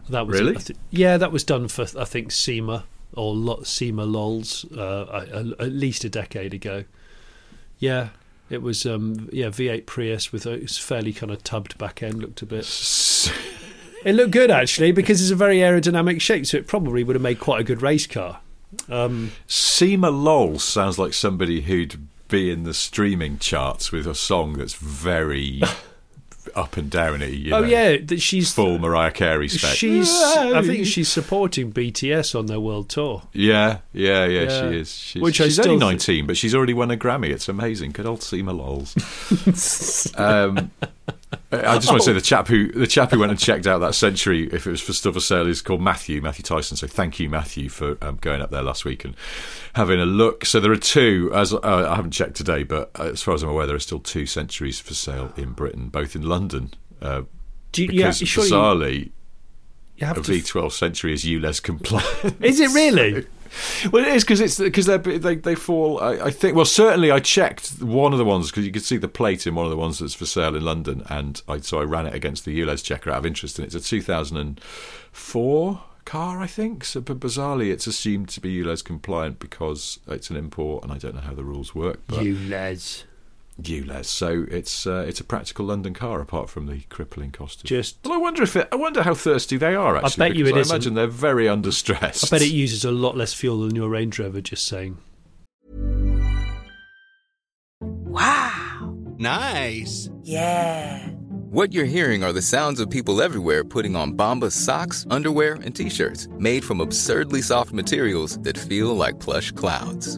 A: That was
B: Really?
A: I thi- yeah, that was done for I think SEMA or Lo- SEMA lols uh, I- at least a decade ago. Yeah, it was um, yeah V8 Prius with a fairly kind of tubbed back end. Looked a bit. [laughs] It looked good actually because it's a very aerodynamic shape, so it probably would have made quite a good race car. Um,
B: Seema Lol sounds like somebody who'd be in the streaming charts with a song that's very [laughs] up and downy. You
A: oh
B: know,
A: yeah, that she's
B: full Mariah Carey spec.
A: she's. I think she's supporting BTS on their world tour.
B: Yeah, yeah, yeah,
A: Yeah.
B: she is. She's,
A: Which I
B: she's only
A: thi-
B: 19, but she's already won a Grammy. It's amazing. Good old Seema Lols. [laughs] um, I just want to say the chap who the chap who went and checked out that century, if it was for stuff for sale, is called Matthew Matthew Tyson. So thank you, Matthew, for um, going up there last week and having a look. So there are two, as uh, I haven't checked today, but uh, as far as I'm aware, there are still two centuries for sale in Britain, both in London. Uh,
A: Do you,
B: because
A: you you,
B: bizarrely,
A: you
B: a
A: have to?
B: V12 Century is ULEZ compliant.
A: Is it really? [laughs]
B: well, it is because it's because they they fall. I, I, think. Well, certainly, I checked one of the ones because you could see the plate in one of the ones that's for sale in London, and I so I ran it against the ULEZ checker out of interest, and it's a 2004 car, I think. So, but bizarrely, it's assumed to be ULEZ compliant because it's an import, and I don't know how the rules work. But
A: ULEZ.
B: ULEZ. So it's uh, it's a practical London car, apart from the crippling cost. Of
A: Just.
B: Well, I wonder if it, I wonder how thirsty they are. Actually, I
A: bet you
B: because
A: it
B: I
A: isn't.
B: imagine they're very under stress.
A: I bet it uses a lot less fuel than your Range Rover. Just saying.
C: Wow.
D: Nice.
C: Yeah.
E: What you're hearing are the sounds of people everywhere putting on Bombas socks, underwear, and t-shirts made from absurdly soft materials that feel like plush clouds.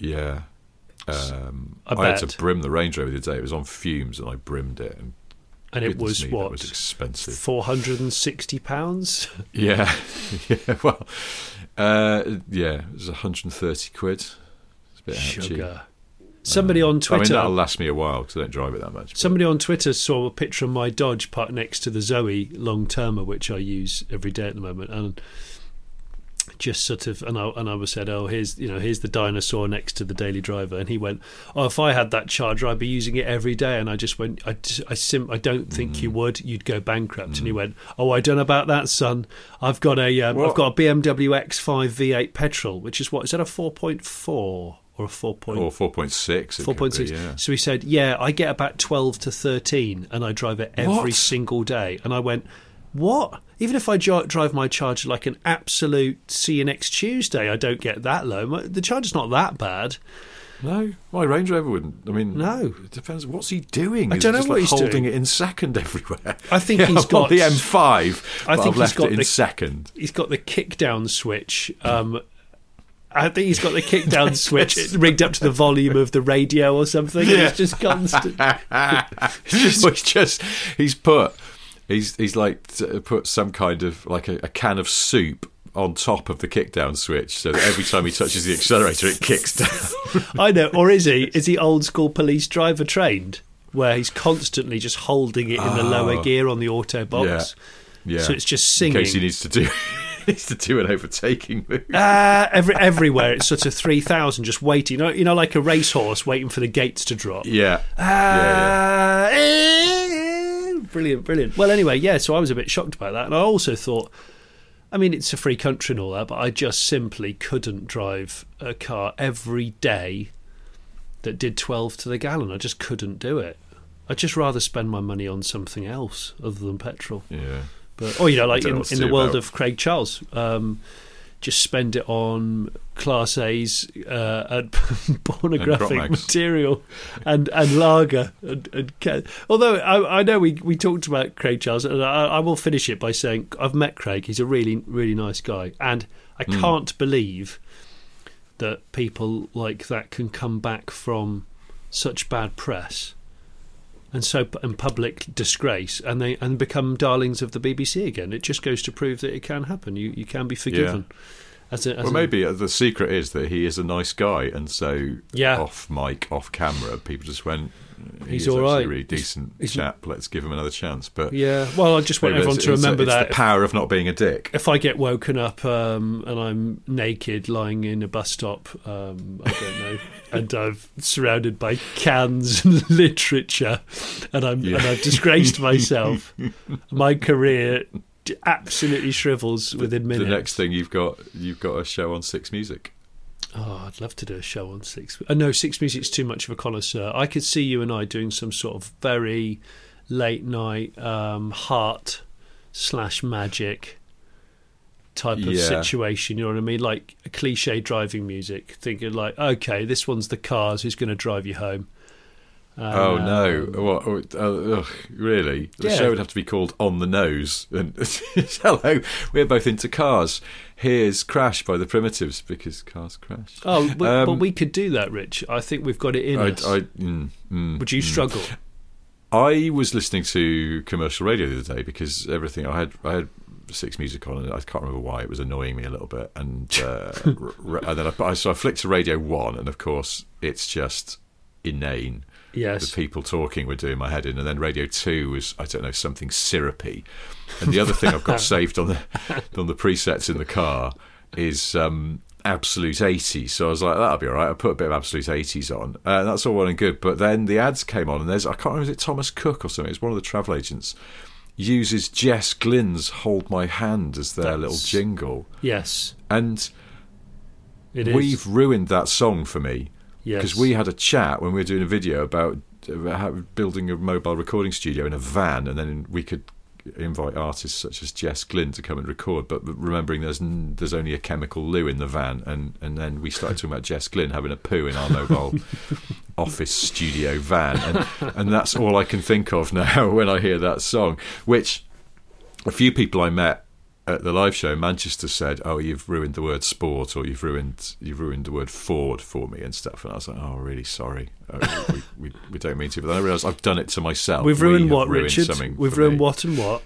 B: Yeah. Um,
A: I
B: I, had to brim the Range Rover the other day. It was on fumes, and I brimmed it. And
A: And it was
B: me,
A: what?
B: was expensive.
A: Four hundred and sixty pounds. [laughs]
B: Yeah, [laughs] yeah. Well, uh, yeah. It was 130 quid. It's a bit ouchy.
A: Sugar. Somebody on Twitter.
B: I mean, that'll last me a while because I don't drive it that much. but-
A: Somebody on Twitter saw a picture of my Dodge parked next to the Zoe long termer, which I use every day at the moment, and just sort of and I and I was said, oh, here's you know here's the dinosaur next to the Daily Driver, and he went, oh, if I had that charger, I'd be using it every day, and I just went, I just- I sim, I don't think
B: Mm.
A: you would, you'd go bankrupt, and he went, oh, I don't know about that, son. I've got a um, I've
B: What?
A: got a BMW X5 V8 petrol, which is what is that a four point four or a four point
B: or 4.6. it
A: Four
B: could
A: point
B: be. Yeah.
A: So he said, "Yeah, I get about twelve to thirteen, and I drive it every
B: What?
A: single day." And I went, "What? Even if I drive my charger like an absolute see you next Tuesday, I don't get that low. The charger's not that bad."
B: No, my Range Rover wouldn't. I mean,
A: No.
B: It depends. What's he doing?
A: I don't know what
B: like
A: he's
B: holding
A: doing.
B: it in second [laughs] everywhere.
A: I think
B: Yeah,
A: he's [laughs] got-
B: the M5.
A: I think
B: I've
A: he's got
B: it in
A: the-
B: second.
A: He's got the kick down switch. Um, I think he's got the kick down [laughs] switch rigged up to the volume of the radio or something. It's just constant.
B: he's just he's put he's he's like put some kind of like a, a can of soup on top of the kickdown switch, so that every time he touches the accelerator, it kicks down. [laughs]
A: I know. Or is he? Is he old school police driver trained? Where he's constantly just holding it in the lower
B: Oh.
A: gear on the auto box.
B: Yeah,
A: So it's just singing.
B: in case he needs to do [laughs] needs to do an overtaking move.
A: Uh, every, everywhere it's sort of 3,000 just waiting. You know, you know, like a racehorse waiting for the gates to drop.
B: Yeah, yeah,
A: Uh, eh, brilliant, brilliant. Well, anyway, yeah, so I was a bit shocked by that. And I also thought, I mean, it's a free country and all that, but I just simply couldn't drive a car every day that did 12 to the gallon. I just couldn't do it. I'd just rather spend my money on something else other than petrol.
B: yeah.
A: But, or, you know, like in, in the world
B: about-
A: of Craig Charles, um, just spend it on Class A's uh, and [laughs] pornographic
B: Mags.
A: material and, and lager. And, and Although I, I know we, we talked about Craig Charles, and I, I will finish it by saying I've met Craig. He's a really, really nice guy. And I
B: Hmm.
A: can't believe that people like that can come back from such bad press and so and public disgrace and they and become darlings of the BBC again. It just goes to prove that it can happen. You you can be forgiven. As a, as
B: Well, maybe uh, the secret is that he is a nice guy, and so
A: Yeah.
B: off mic, off camera, people just went.
A: He's all right.
B: A really decent
A: He's-
B: chap. Let's give him another chance. But
A: yeah. Well, I just want everyone
B: it's-
A: to remember
B: it's
A: that
B: the power of not being a dick.
A: if I get woken up um, and I'm naked lying in a bus stop, um, I don't know, [laughs] and I'm surrounded by cans and [laughs] literature, and I'm
B: Yeah.
A: and I've disgraced myself, [laughs] my career absolutely shrivels within minutes.
B: The next thing you've got, you've got a show on Six Music.
A: Oh, I'd love to do a show on Six. Uh, no, Six Music's too much of a connoisseur. I could see you and I doing some sort of very late night um, heart slash magic type of
B: Yeah.
A: situation. You know what I mean? Like a cliche driving music. Thinking like, okay, this one's the cars who's going to drive you home.
B: Oh
A: Um,
B: no! What? oh, uh, ugh, really? The
A: Yeah.
B: show would have to be called "On the Nose." [laughs] And hello, we're both into cars. Here's "Crash" by the Primitives because cars crash.
A: Oh, but, but
B: Um,
A: we could do that, Rich. I think we've got it in
B: I,
A: us.
B: I, mm, mm,
A: Would you struggle?
B: I was listening to commercial radio the other day because everything I had, I had six music on, and I can't remember why it was annoying me a little bit. And, uh, [laughs] and then I, so I flicked to Radio One, and of course it's just inane.
A: Yes.
B: the people talking were doing my head in, and then Radio Two was I don't know something syrupy. And the other thing I've got [laughs] saved on the on the presets in the car is um, Absolute 80. So I was like, that'll be all right. I put a bit of Absolute 80s on, uh, and that's all well and good. But then the ads came on, and there's I can't remember is it Thomas Cook or something. It's one of the travel agents uses Jess Glynne's "Hold My Hand" as their little jingle,
A: yes,
B: and
A: it is.
B: we've ruined that song for me
A: yes.
B: because we had a chat when we were doing a video about, about building a mobile recording studio in a van, and then we could invite artists such as Jess Glynne to come and record. But remembering there's n- there's only a chemical loo in the van, and and then we started talking about Jess Glynne having a poo in our mobile [laughs] office studio van, and and that's all I can think of now [laughs] when I hear that song, which a few people I met at the live show Manchester said, "Oh, you've ruined the word sport, or you've ruined you've ruined the word Ford for me and stuff." And I was like, "Oh, really sorry. Oh, we, we, we don't mean to." But then I realised I've done it to myself.
A: We've ruined
B: have
A: what,
B: ruined
A: Richard? We've ruined
B: me.
A: what and what?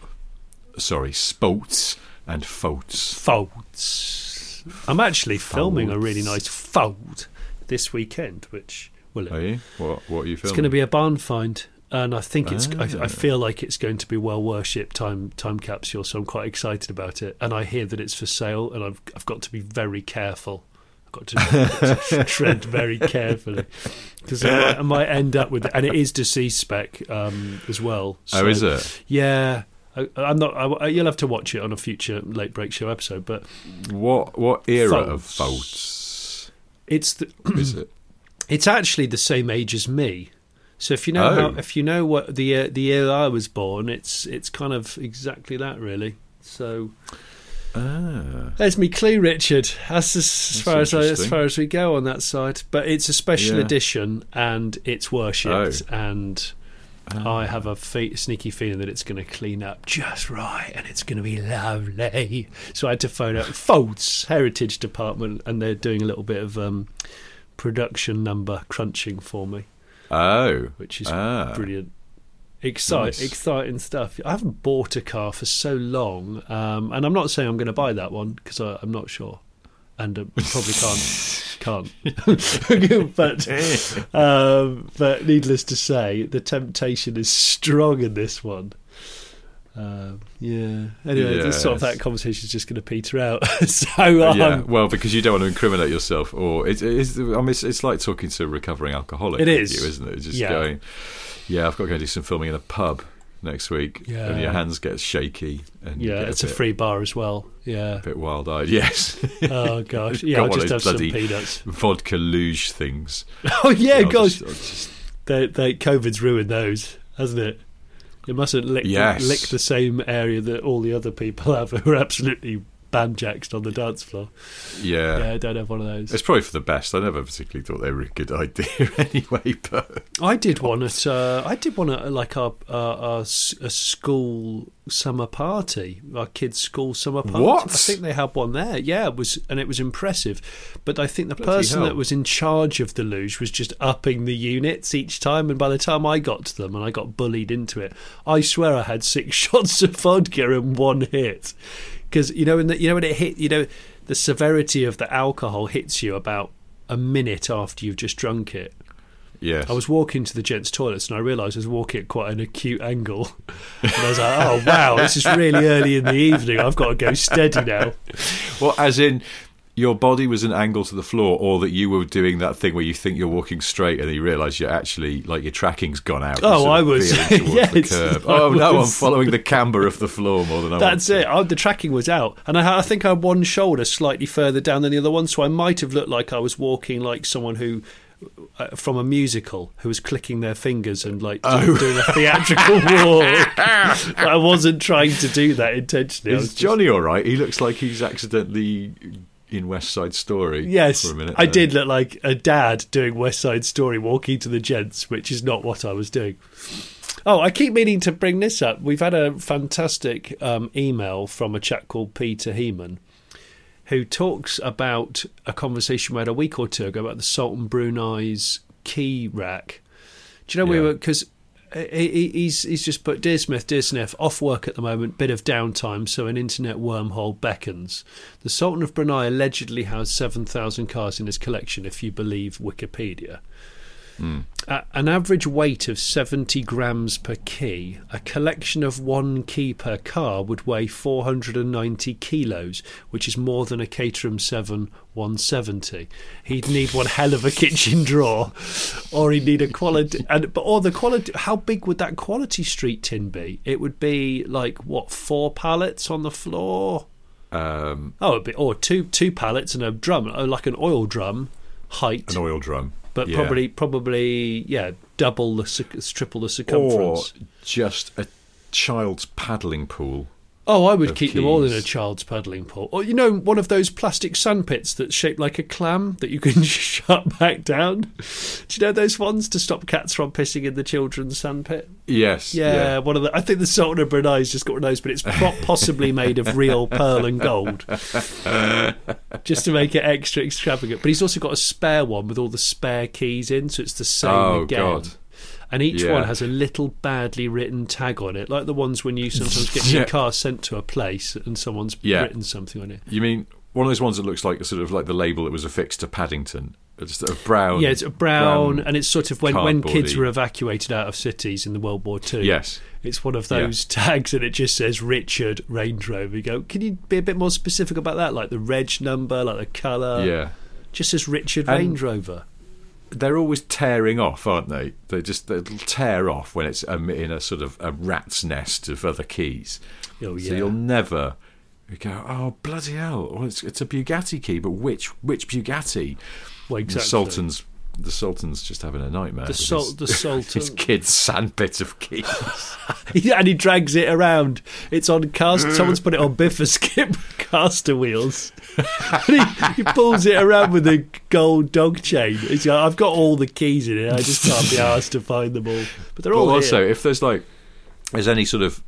B: Sorry, sports and faults.
A: Folds. I'm actually filming a really nice fold this weekend, which will
B: Are you? What What are you filming?
A: it's going to be a barn find, and I think it's.
B: Ah.
A: I, I feel like it's going to be well worshipped time time capsule, so I'm quite excited about it. And I hear that it's for sale, and I've I've got to be very careful. I've got to, to [laughs] tread very carefully because I, might- I might end up with, and it is deceased spec um, as well.
B: Oh,
A: so-
B: is it?
A: Yeah. I, I'm not. I, you'll have to watch it on a future Late Brake Show episode, but
B: What What era of
A: faults it's the,
B: is it? [clears throat]
A: it's actually the same age as me. So if you know
B: Oh.
A: how, if you know what the year, the year I was born, it's it's kind of exactly that really. So
B: Ah,
A: there's me clue, Richard. That's as, as far as I, as far as we go on that side. But it's a special
B: Yeah.
A: edition and it's worshipped
B: Oh.
A: and. I have a fe- sneaky feeling that it's going to clean up just right and it's going to be lovely. So I had to phone up [laughs] Folds Heritage Department and they're doing a little bit of um, production number crunching for me,
B: oh,
A: which is
B: ah.
A: brilliant. Excite,
B: Nice.
A: exciting stuff. I haven't bought a car for so long, um, and I'm not saying I'm going to buy that one because I'm not sure, and uh, probably can't, [laughs] can't. [laughs] but [laughs] um, but needless to say, the temptation is strong in this one. Um, yeah. Anyway, this sort of that conversation is just going to peter out. [laughs] so um,
B: yeah, well, because you don't want to incriminate yourself, or it, it is. I mean, it's, it's like talking to a recovering alcoholic.
A: It
B: is,
A: is.
B: you, isn't it? Just
A: Yeah.
B: going, yeah, I've got to go do some filming in a pub next week,
A: Yeah.
B: and your hands get shaky, and
A: yeah,
B: get
A: it's a
B: bit,
A: free bar as well. Yeah.
B: a bit wild-eyed. [laughs] Yes,
A: Oh gosh. [laughs] Yeah,
B: Got
A: I'll just have some
B: bloody
A: peanuts.
B: vodka luge things.
A: Oh yeah,
B: I'll
A: gosh.
B: just- just-
A: They, they, COVID's ruined those, hasn't it? You mustn't lick,
B: Yes.
A: lick the same area that all the other people have who are absolutely banjaxed on the dance floor.
B: yeah.
A: Yeah, I don't have one of those.
B: It's probably for the best. I never particularly thought they were a good idea [laughs] anyway, but
A: I did one at uh, I did one at like our, our, our s- a school summer party, our kids' school summer party.
B: What?
A: I think they had one there. Yeah, it was and it was impressive. But I think the
B: Bloody
A: person
B: hell.
A: that was in charge of the luge was just upping the units each time. And by the time I got to them and I got bullied into it, I swear I had six [laughs] shots of vodka in one hit. Because you know, when the, you know when it hit, you know, the severity of the alcohol hits you about a minute after you've just drunk it.
B: yes.
A: I was walking to the gents' toilets and I realised I was walking at quite an acute angle. [laughs] And I was like, oh, wow, this is really early in the evening. I've got to go steady now.
B: Well, as in your body was an angle to the floor, or that you were doing that thing where you think you're walking straight and you realise you're actually like your tracking's gone out.
A: Oh, I was- [laughs] yes,
B: the curb.
A: I
B: Oh no, I'm following the camber of the floor more than I
A: was.
B: That's
A: it. Oh, the tracking was out. And I, I think I had one shoulder slightly further down than the other one. So I might have looked like I was walking like someone who uh, from a musical who was clicking their fingers and like
B: Oh.
A: doing a theatrical [laughs] walk. I wasn't trying to do that intentionally. I was
B: Is
A: just-
B: Jonny all right? He looks like he's accidentally in West Side Story.
A: Yes,
B: for a minute.
A: I did look like a dad doing West Side Story, walking to the gents, which is not what I was doing. Oh, I keep meaning to bring this up. We've had a fantastic um, email from a chap called Peter Heeman, who talks about a conversation we had a week or two ago about the Sultan Brunei's key rack. Do you know we were because he's he's just put dear Smith, dear Sniff, off work at the moment, bit of downtime, so an internet wormhole beckons. The Sultan of Brunei allegedly has seven thousand cars in his collection, if you believe Wikipedia. At an average weight of 70 grams per key, a collection of one key per car would weigh 490 kilos, which is more than a Caterham 7 170. He'd need one hell of a kitchen drawer, or he'd need a quality. And but or the quality. How big would that quality street tin be? It would be like what four pallets on the floor.
B: Um,
A: Oh, it'd be, or two two pallets and a drum, oh, like an oil drum height
B: an oil drum.
A: But
B: Yeah.
A: probably probably yeah double the triple the circumference
B: Or
A: circumference.
B: just a child's paddling pool.
A: Oh, I would keep them all in a child's paddling pool. Or you know, one of those plastic sandpits that's shaped like a clam that you can [laughs] shut back down. Do you know those ones to stop cats from pissing in the children's sandpit?
B: Yes.
A: Yeah, one of the. I think the Sultan of Brunei's just got one of those, but it's possibly made of real pearl and gold, [laughs] just to make it extra extravagant. But he's also got a spare one with all the spare keys in, so it's the same
B: Oh,
A: again.
B: God.
A: And each
B: Yeah.
A: one has a little badly written tag on it, like the ones when you sometimes get your car sent to a place and someone's
B: Yeah.
A: written something on it.
B: You mean one of those ones that looks like sort of like the label that was affixed to Paddington? It's a brown.
A: Yeah, it's a brown, and it's sort of when, when kids were evacuated out of cities in the World War Two.
B: Yes.
A: It's one of
B: Yeah.
A: those [laughs] tags, and it just says Richard Range Rover. You go, can you be a bit more specific about that? Like the reg number, like the colour.
B: Yeah.
A: Just says Richard
B: And-
A: Range Rover.
B: They're always tearing off, aren't they? They just they'll tear off when it's um, in a sort of a rat's nest of other keys.
A: Oh,
B: So you'll never you go, oh bloody hell! Well, it's, it's a Bugatti key, but which which Bugatti?
A: Well,
B: The
A: exactly.
B: Sultan's the Sultan's just having a nightmare.
A: The Sul-
B: his,
A: the Sultan. [laughs]
B: his kid's sandpit of keys. [laughs]
A: Yeah, and he drags it around. It's on cast. Someone's put it on Biffa Skip [laughs] caster wheels. and he, he pulls it around with a gold dog chain. He's like, I've got all the keys in it. I just can't be asked to find them all. But they're
B: But
A: all
B: also,
A: here.
B: if there's like there's any sort of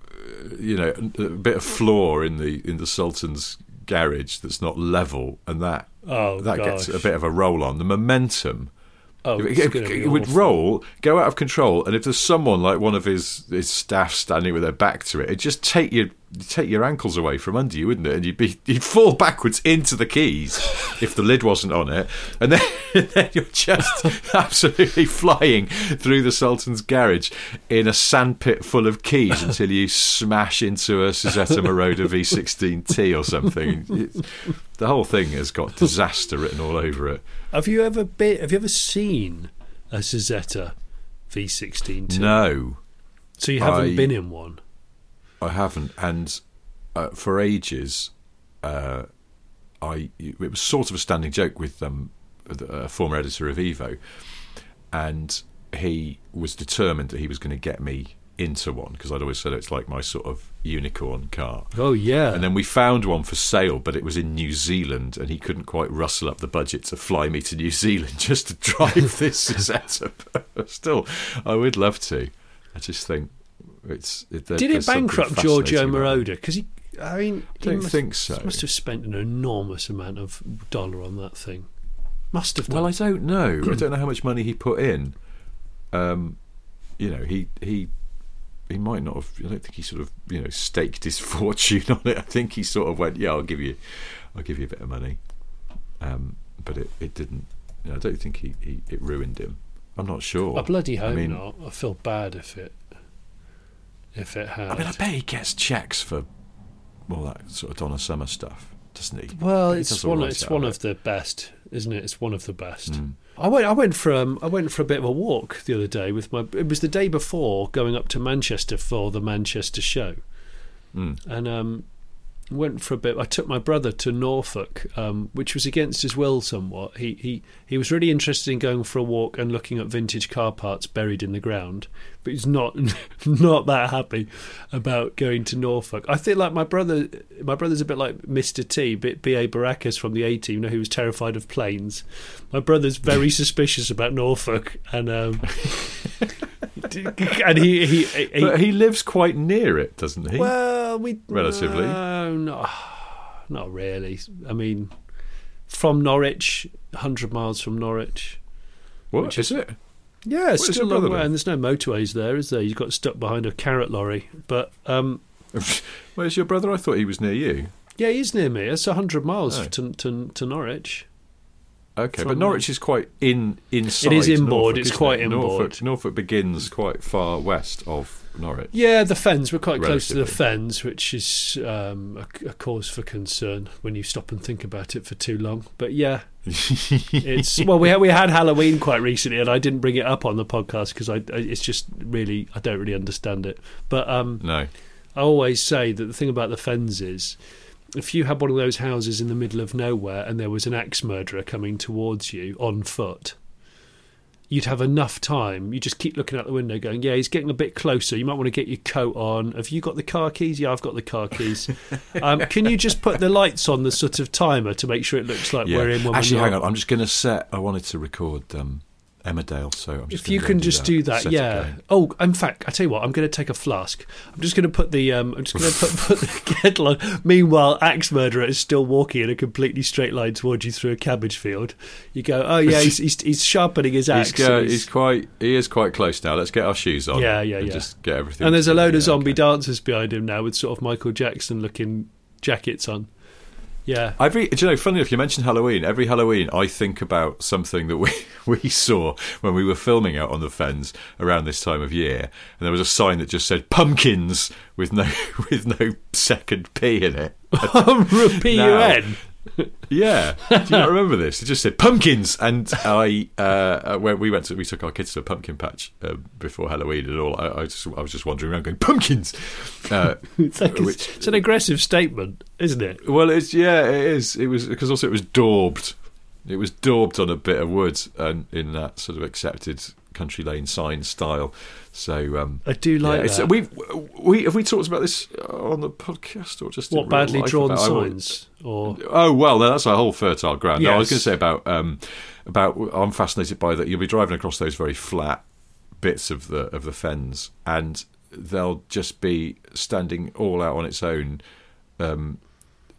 B: you know a a bit of floor in the in the Sultan's garage that's not level, and that
A: Oh,
B: that gets a bit of a roll on the momentum.
A: Oh,
B: It, it-
A: gonna be
B: it would roll, go out of control, and if there's someone like one of his, his staff standing with their back to it, it'd just take your take your ankles away from under you, wouldn't it? And you'd be you'd fall backwards into the keys if the lid wasn't on it, and then, [laughs] then you're just [laughs] absolutely flying through the Sultan's garage in a sandpit full of keys until you smash into a Cizeta Moroder V16T or something. It's- the whole thing has got disaster written all over it.
A: Have you ever been? Have you ever seen a Cizeta V16T?
B: No.
A: So you haven't
B: I-
A: been in one.
B: I haven't, and uh, for ages, uh, I it was sort of a standing joke with um, the uh, former editor of Evo, and he was determined that he was going to get me into one because I'd always said it's like my sort of unicorn car.
A: Oh yeah.
B: And then we found one for sale, but it was in New Zealand, and he couldn't quite rustle up the budget to fly me to New Zealand [laughs] just to drive this [laughs] setup. Still, I would love to. I just think it's. It,
A: Did it bankrupt Giorgio
B: fascinating about it.
A: Moroder? Because he, I mean, he
B: Don't
A: must,
B: think so.
A: Must have spent an enormous amount of dollar on that thing. Must have done.
B: Well, I don't know. I [clears throat] don't know how much money he put in. Um, you know, he he he might not have. I don't think he sort of you know staked his [laughs] fortune on it. I think he sort of went, yeah, I'll give you, I'll give you a bit of money. Um, but it it didn't. You know, I don't think he, he it ruined him. I'm not sure.
A: I bloody hope
B: I mean,
A: not. I feel bad if it if it had.
B: I mean, I bet he gets checks for all that sort of Donna Summer stuff, doesn't he?
A: well, it's
B: does
A: one.
B: right
A: It's one
B: it.
A: of the best, isn't it? It's one of the best.
B: Mm.
A: I went. I went for. Um, I went for a bit of a walk the other day with my. It was the day before going up to Manchester for the Manchester show,
B: Mm.
A: and um, went for a bit. I took my brother to Norfolk, um, which was against his will somewhat. He he he was really interested in going for a walk and looking at vintage car parts buried in the ground, but he's not [laughs] not that happy about going to Norfolk. I think like my brother, my brother's a bit like Mr. T, B. A. Baracus from the A Team, you know, who was terrified of planes. My brother's very [laughs] suspicious about Norfolk, and um, [laughs] [laughs] and he he, he,
B: But he lives quite near it, doesn't he?
A: well, we
B: Relatively.
A: no, no, not really. I mean, from Norwich, hundred miles from Norwich.
B: what is is, it?
A: Yeah, it's still a long way, and there's no motorways there, is there? You got stuck behind a carrot lorry, but um, [laughs]
B: Where's your brother? I thought he was near you.
A: yeah, he's near me. It's hundred miles
B: Oh.
A: to, to to Norwich.
B: Okay, but Norwich is quite in inside.
A: It is inboard,
B: Norfolk,
A: it's quite
B: it?
A: inboard.
B: Norfolk, Norfolk begins quite far west of Norwich.
A: Yeah, the Fens. We're quite close to the Fens, which is um, a, a cause for concern when you stop and think about it for too long. But yeah, [laughs] it's well, we had, we had Halloween quite recently, and I didn't bring it up on the podcast because I, I it's just really I don't really understand it. But um,
B: No.
A: I always say that the thing about the Fens is. If you had one of those houses in the middle of nowhere and there was an axe murderer coming towards you on foot, you'd have enough time. You just keep looking out the window, going, "Yeah, he's getting a bit closer. You might want to get your coat on. Have you got the car keys? Yeah, I've got the car keys. [laughs] um, can you just put the lights on the sort of timer to make sure it looks like
B: Yeah.
A: we're in when
B: Actually, hang on. I'm just going to set. I wanted to record um, Emmerdale, so I'm just.
A: If you can just do that, yeah. Oh, in fact, I tell you what, I'm going to take a flask. I'm just going to put the um, I'm just going to put, [laughs] put the kettle on. Meanwhile, axe murderer is still walking in a completely straight line towards you through a cabbage field. You go, oh yeah, [laughs] he's he's, he's sharpening his axe.
B: He's, go, he's quite. He is quite close now. Let's get our shoes on.
A: Yeah, yeah, yeah.
B: Just get everything.
A: and there's a load of zombie
B: okay.
A: dancers behind him now with sort of Michael Jackson looking jackets on. Yeah.
B: Every, do you know, funny enough, you mentioned Halloween. Every Halloween, I think about something that we, [laughs] we saw when we were filming out on the fens around this time of year, and there was a sign that just said "pumpkins" with no [laughs] with no second P in it. [laughs]
A: P-U-N.
B: Yeah, [laughs] do you not remember this? It just said pumpkins, and I uh, when we went to we took our kids to a pumpkin patch uh, before Halloween and all. I, I, just, I was just wandering around going pumpkins. Uh, [laughs]
A: It's, like
B: which-
A: it's an aggressive statement, isn't it?
B: Well, it's yeah, it is. It was because also it was daubed. It was daubed on a bit of wood and in that sort of accepted country lane sign style. So um,
A: I do like
B: yeah,
A: that.
B: We we have we talked about this on the podcast or just
A: What badly drawn
B: about-
A: signs or
B: Oh well, no, that's a whole fertile ground. No, I was going to say about um, about I'm fascinated by that. You'll be driving across those very flat bits of the of the fens, and they'll just be standing all out on its own. Um,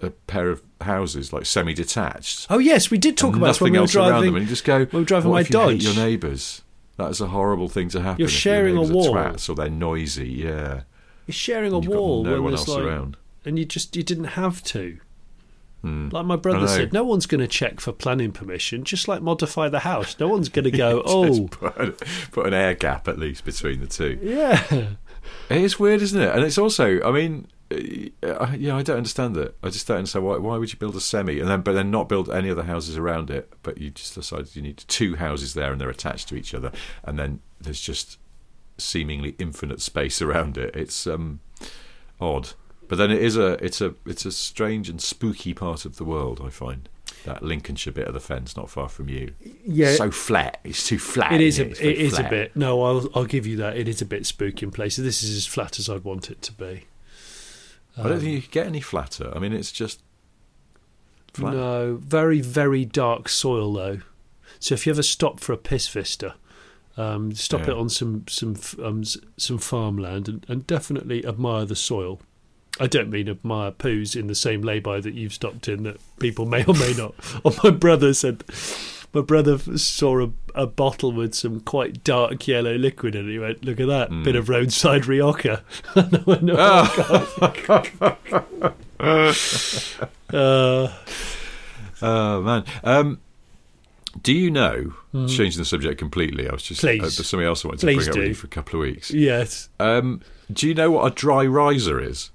B: a pair of houses like semi-detached.
A: Oh yes, we did talk about this when
B: nothing
A: we were
B: else around them, and you just go.
A: we were driving my
B: if you
A: Dodge.
B: your neighbours. That is a horrible thing to happen.
A: You're
B: if your
A: sharing a
B: neighbours are
A: wall.
B: twats or they're noisy. Yeah,
A: You're sharing a
B: And you've got
A: wall
B: no
A: when
B: one else
A: like,
B: around.
A: and you just you didn't have to.
B: Hmm.
A: Like my brother said, no one's going to check for planning permission. Just like modify the house. No one's going to go. [laughs] Oh,
B: put, put an air gap at least between the two.
A: yeah.
B: It is weird, isn't it? And it's also, I mean, yeah, I don't understand it. I just don't understand why. Why would you build a semi and then, but then not build any other houses around it? But you just decided you need two houses there and they're attached to each other, and then there's just seemingly infinite space [laughs] around it. It's um, odd, but then it is a, it's a, it's a strange and spooky part of the world. I find that Lincolnshire bit of the Fens, not far from you.
A: Yeah.
B: so flat. It's too flat.
A: It is. A,
B: very
A: it is a bit. No, I'll I'll give you that. It is a bit spooky in places. This is as flat as I'd want it to be.
B: I don't think you could get any flatter. I mean, it's just flat.
A: No, very very dark soil though. So if you ever stop for a piss vista, um, stop
B: Yeah.
A: it on some some um, some farmland and, and definitely admire the soil. I don't mean admire poos in the same lay-by that you've stopped in that people may or may not. [laughs] or my brother said, my brother saw a, a bottle with some quite dark yellow liquid in it. He went, "Look at that
B: Hmm.
A: bit of roadside Rioja." And I went, "Oh, uh,
B: Oh man. Um, do you know? Changing the subject completely. I was just
A: Please.
B: uh, there's something else I wanted to
A: Please
B: bring up with you for a couple of weeks.
A: yes,
B: Um, do you know what a dry riser is?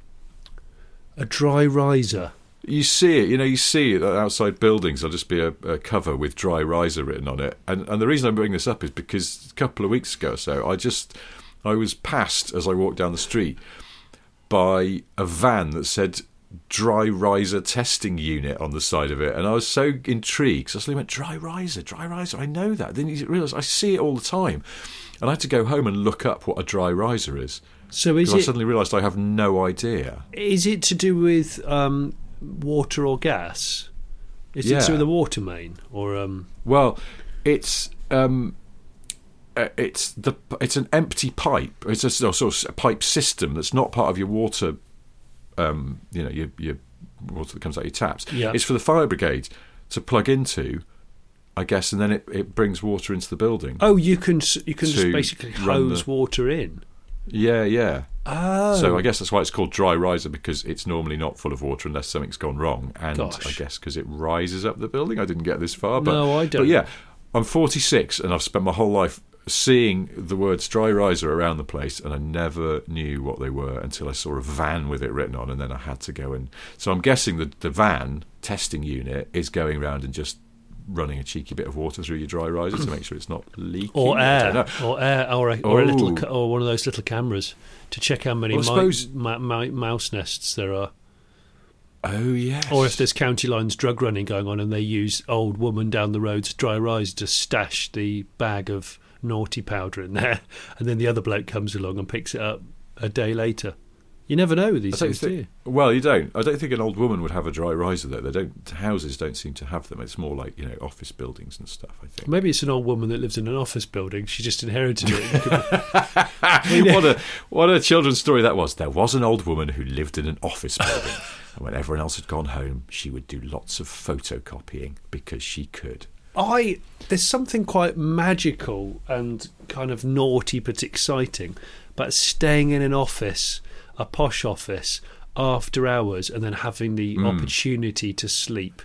A: a dry riser.
B: You see it, you know, you see it outside buildings. There'll just be a, a cover with dry riser written on it. And and the reason I'm bringing this up is because a couple of weeks ago or so, I just I was passed as I walked down the street by a van that said dry riser testing unit on the side of it, and I was so intrigued. So I suddenly went dry riser, dry riser. I know that. Then you realise I see it all the time, and I had to go home and look up what a dry riser is.
A: So is
B: Because I suddenly realised I have no idea.
A: is it to do with um, water or gas? Is it
B: Yeah.
A: do with the water main or um?
B: Well, it's um, uh, it's the it's an empty pipe. It's a sort of a pipe system that's not part of your water. Um, you know, your your water that comes out of your taps.
A: Yeah.
B: It's for the fire brigade to plug into, I guess, and then it, it brings water into the building.
A: Oh, you can you can just basically hose
B: the-
A: water in.
B: Yeah, yeah.
A: Oh,
B: So I oh. guess that's why it's called dry riser because it's normally not full of water unless something's gone wrong, and
A: Gosh.
B: I guess because it rises up the building. I didn't get this far, but
A: No, I don't.
B: But yeah, I'm 46 and I've spent my whole life seeing the words dry riser around the place, and I never knew what they were until I saw a van with it written on, and then I had to go and. So I'm guessing that the van testing unit is going around and just running a cheeky bit of water through your dry riser to make sure it's not leaking.
A: Or air, or air, or a, or a little, ca- or one of those little cameras to check how many
B: Well, suppose-
A: mi- mi- mouse nests there are,
B: Oh yes.
A: or if there's county lines drug running going on and they use old woman down the road's dry rise to stash the bag of naughty powder in there, [laughs] and then the other bloke comes along and picks it up a day later. You never know with these things, do you?
B: think, well, you don't. I don't think an old woman would have a dry riser though. They don't. Houses don't seem to have them. It's more like you know office buildings and stuff. I think.
A: Maybe it's an old woman that lives in an office building. She just inherited it. [laughs] [laughs]
B: what a what a children's story that was. There was an old woman who lived in an office building, [laughs] and when everyone else had gone home, she would do lots of photocopying because she could.
A: I there's something quite magical and kind of naughty but exciting about staying in an office, a posh office, after hours and then having the
B: Hmm.
A: opportunity to sleep.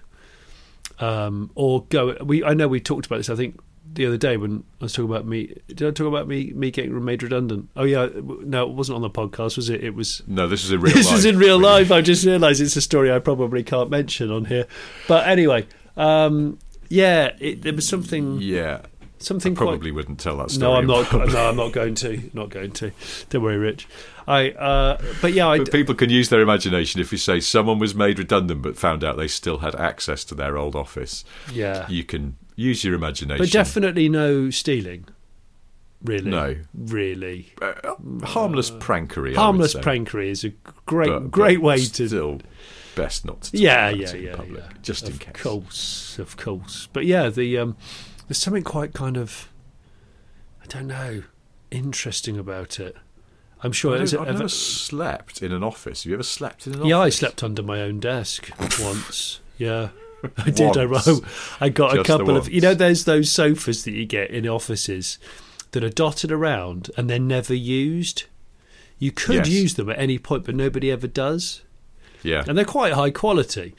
A: Um, or go we I know we talked about this I think the other day when I was talking about me did I talk about me me getting made redundant? Oh yeah, no, it wasn't on the podcast, was it? It was
B: No, this is in real [laughs]
A: this
B: life.
A: is in real life. I just realised it's a story I probably can't mention on here. But anyway, um, yeah, it, there was something
B: Yeah,
A: something
B: probably
A: quite.
B: wouldn't tell that story.
A: No, I'm not. [laughs] No, I'm not going to. Not going to. Don't worry, Rich. I. Uh, but yeah, I.
B: But people can use their imagination if you say someone was made redundant but found out they still had access to their old office.
A: Yeah,
B: You can use your imagination.
A: but definitely no stealing. Really,
B: No.
A: really.
B: Uh, harmless prankery. I would
A: Harmless prankery is a great,
B: But-
A: great
B: but
A: way to
B: Still, best not to.
A: yeah, yeah, yeah,
B: public,
A: yeah.
B: just in case.
A: of course, of course. But yeah, the um, there's something quite kind of, I don't know, interesting about it. I'm sure.
B: I I've
A: ever-
B: never slept in an office. Have you ever slept in an office?
A: yeah, I slept under my own desk [laughs] once. Yeah. I did. I,
B: Once.
A: I got a
B: Just the
A: couple of. You know, there's those sofas that you get in offices that are dotted around and they're never used. You could
B: Yes.
A: use them at any point, but nobody ever does.
B: Yeah.
A: and they're quite high quality.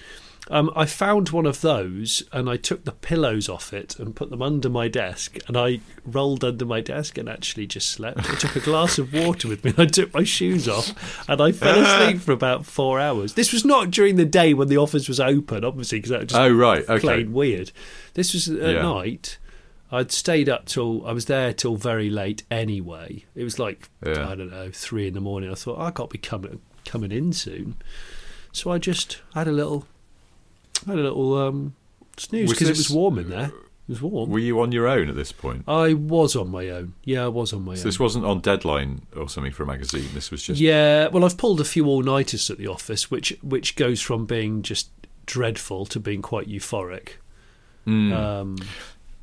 A: Um, I found one of those and I took the pillows off it and put them under my desk and I rolled under my desk and actually just slept. I took a glass of water with me and I took my shoes off and I fell asleep for about four hours. This was not during the day when the office was open, obviously, because that was just
B: Oh, right, okay.
A: plain weird. This was at
B: Yeah.
A: night. I'd stayed up till I was there till very late anyway. It was like
B: Yeah.
A: I don't know three in the morning. I thought I got to be coming coming in soon, so I just had a little had a little um, snooze because it was warm in there. It was warm.
B: Were you on your own at this point?
A: I was on my own. Yeah, I was on my
B: So
A: own.
B: this wasn't on deadline or something for a magazine. This was just
A: Yeah, well, I've pulled a few all nighters at the office, which which goes from being just dreadful to being quite euphoric.
B: Hmm.
A: Um,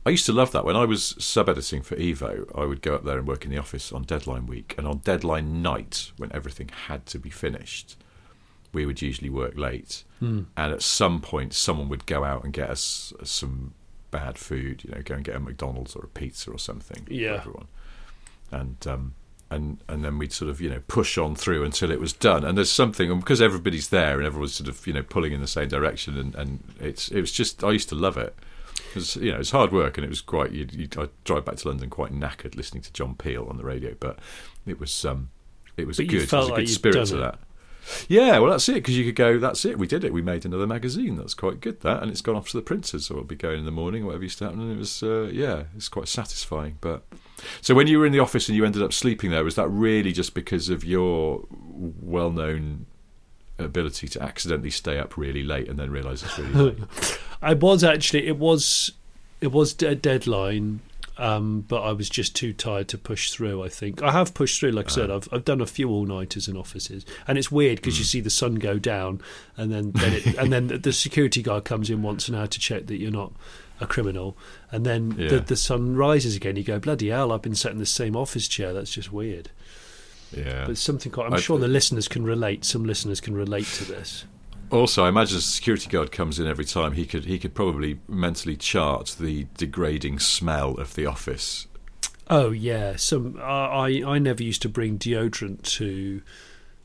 B: I used to love that. When I was sub editing for Evo, I would go up there and work in the office on deadline week. And on deadline night, when everything had to be finished, we would usually work late.
A: Hmm.
B: And at some point, someone would go out and get us some bad food, you know, go and get a McDonald's or a pizza or something
A: Yeah.
B: for everyone. And, um, and and then we'd sort of you know push on through until it was done. And there's something and because everybody's there and everyone's sort of you know pulling in the same direction, and, and it's it was just I used to love it. It was, you know, it's hard work, and it was quite. You, you, I drive back to London quite knackered listening to John Peel on the radio, but it was um, it was
A: But
B: good.
A: felt
B: There's a
A: like
B: good spirit to that. Yeah, well, that's it because you could go. That's it. We did it. We made another magazine. That's quite good. That and it's gone off to the printers, so it'll be going in the morning, or whatever used to happen. And it was, uh, yeah, it's quite satisfying. But so when you were in the office and you ended up sleeping there, was that really just because of your well-known ability to accidentally stay up really late and then realise it's really late. [laughs]
A: I was actually it was it was a deadline, um, but I was just too tired to push through. I think I have pushed through. Like I said, I've I've done a few all nighters in offices, and it's weird because you see the sun go down, and then, then it, and then the security guard comes in once an hour to check that you're not a criminal, and then
B: Yeah.
A: the, the sun rises again. You go bloody hell! I've been sat in the same office chair. That's just weird.
B: Yeah.
A: But it's something quite, I'm
B: I-
A: sure the listeners can relate. Some listeners can relate to this.
B: Also, I imagine as a security guard comes in every time, he could he could probably mentally chart the degrading smell of the office.
A: Oh yeah, some I I I never used to bring deodorant to.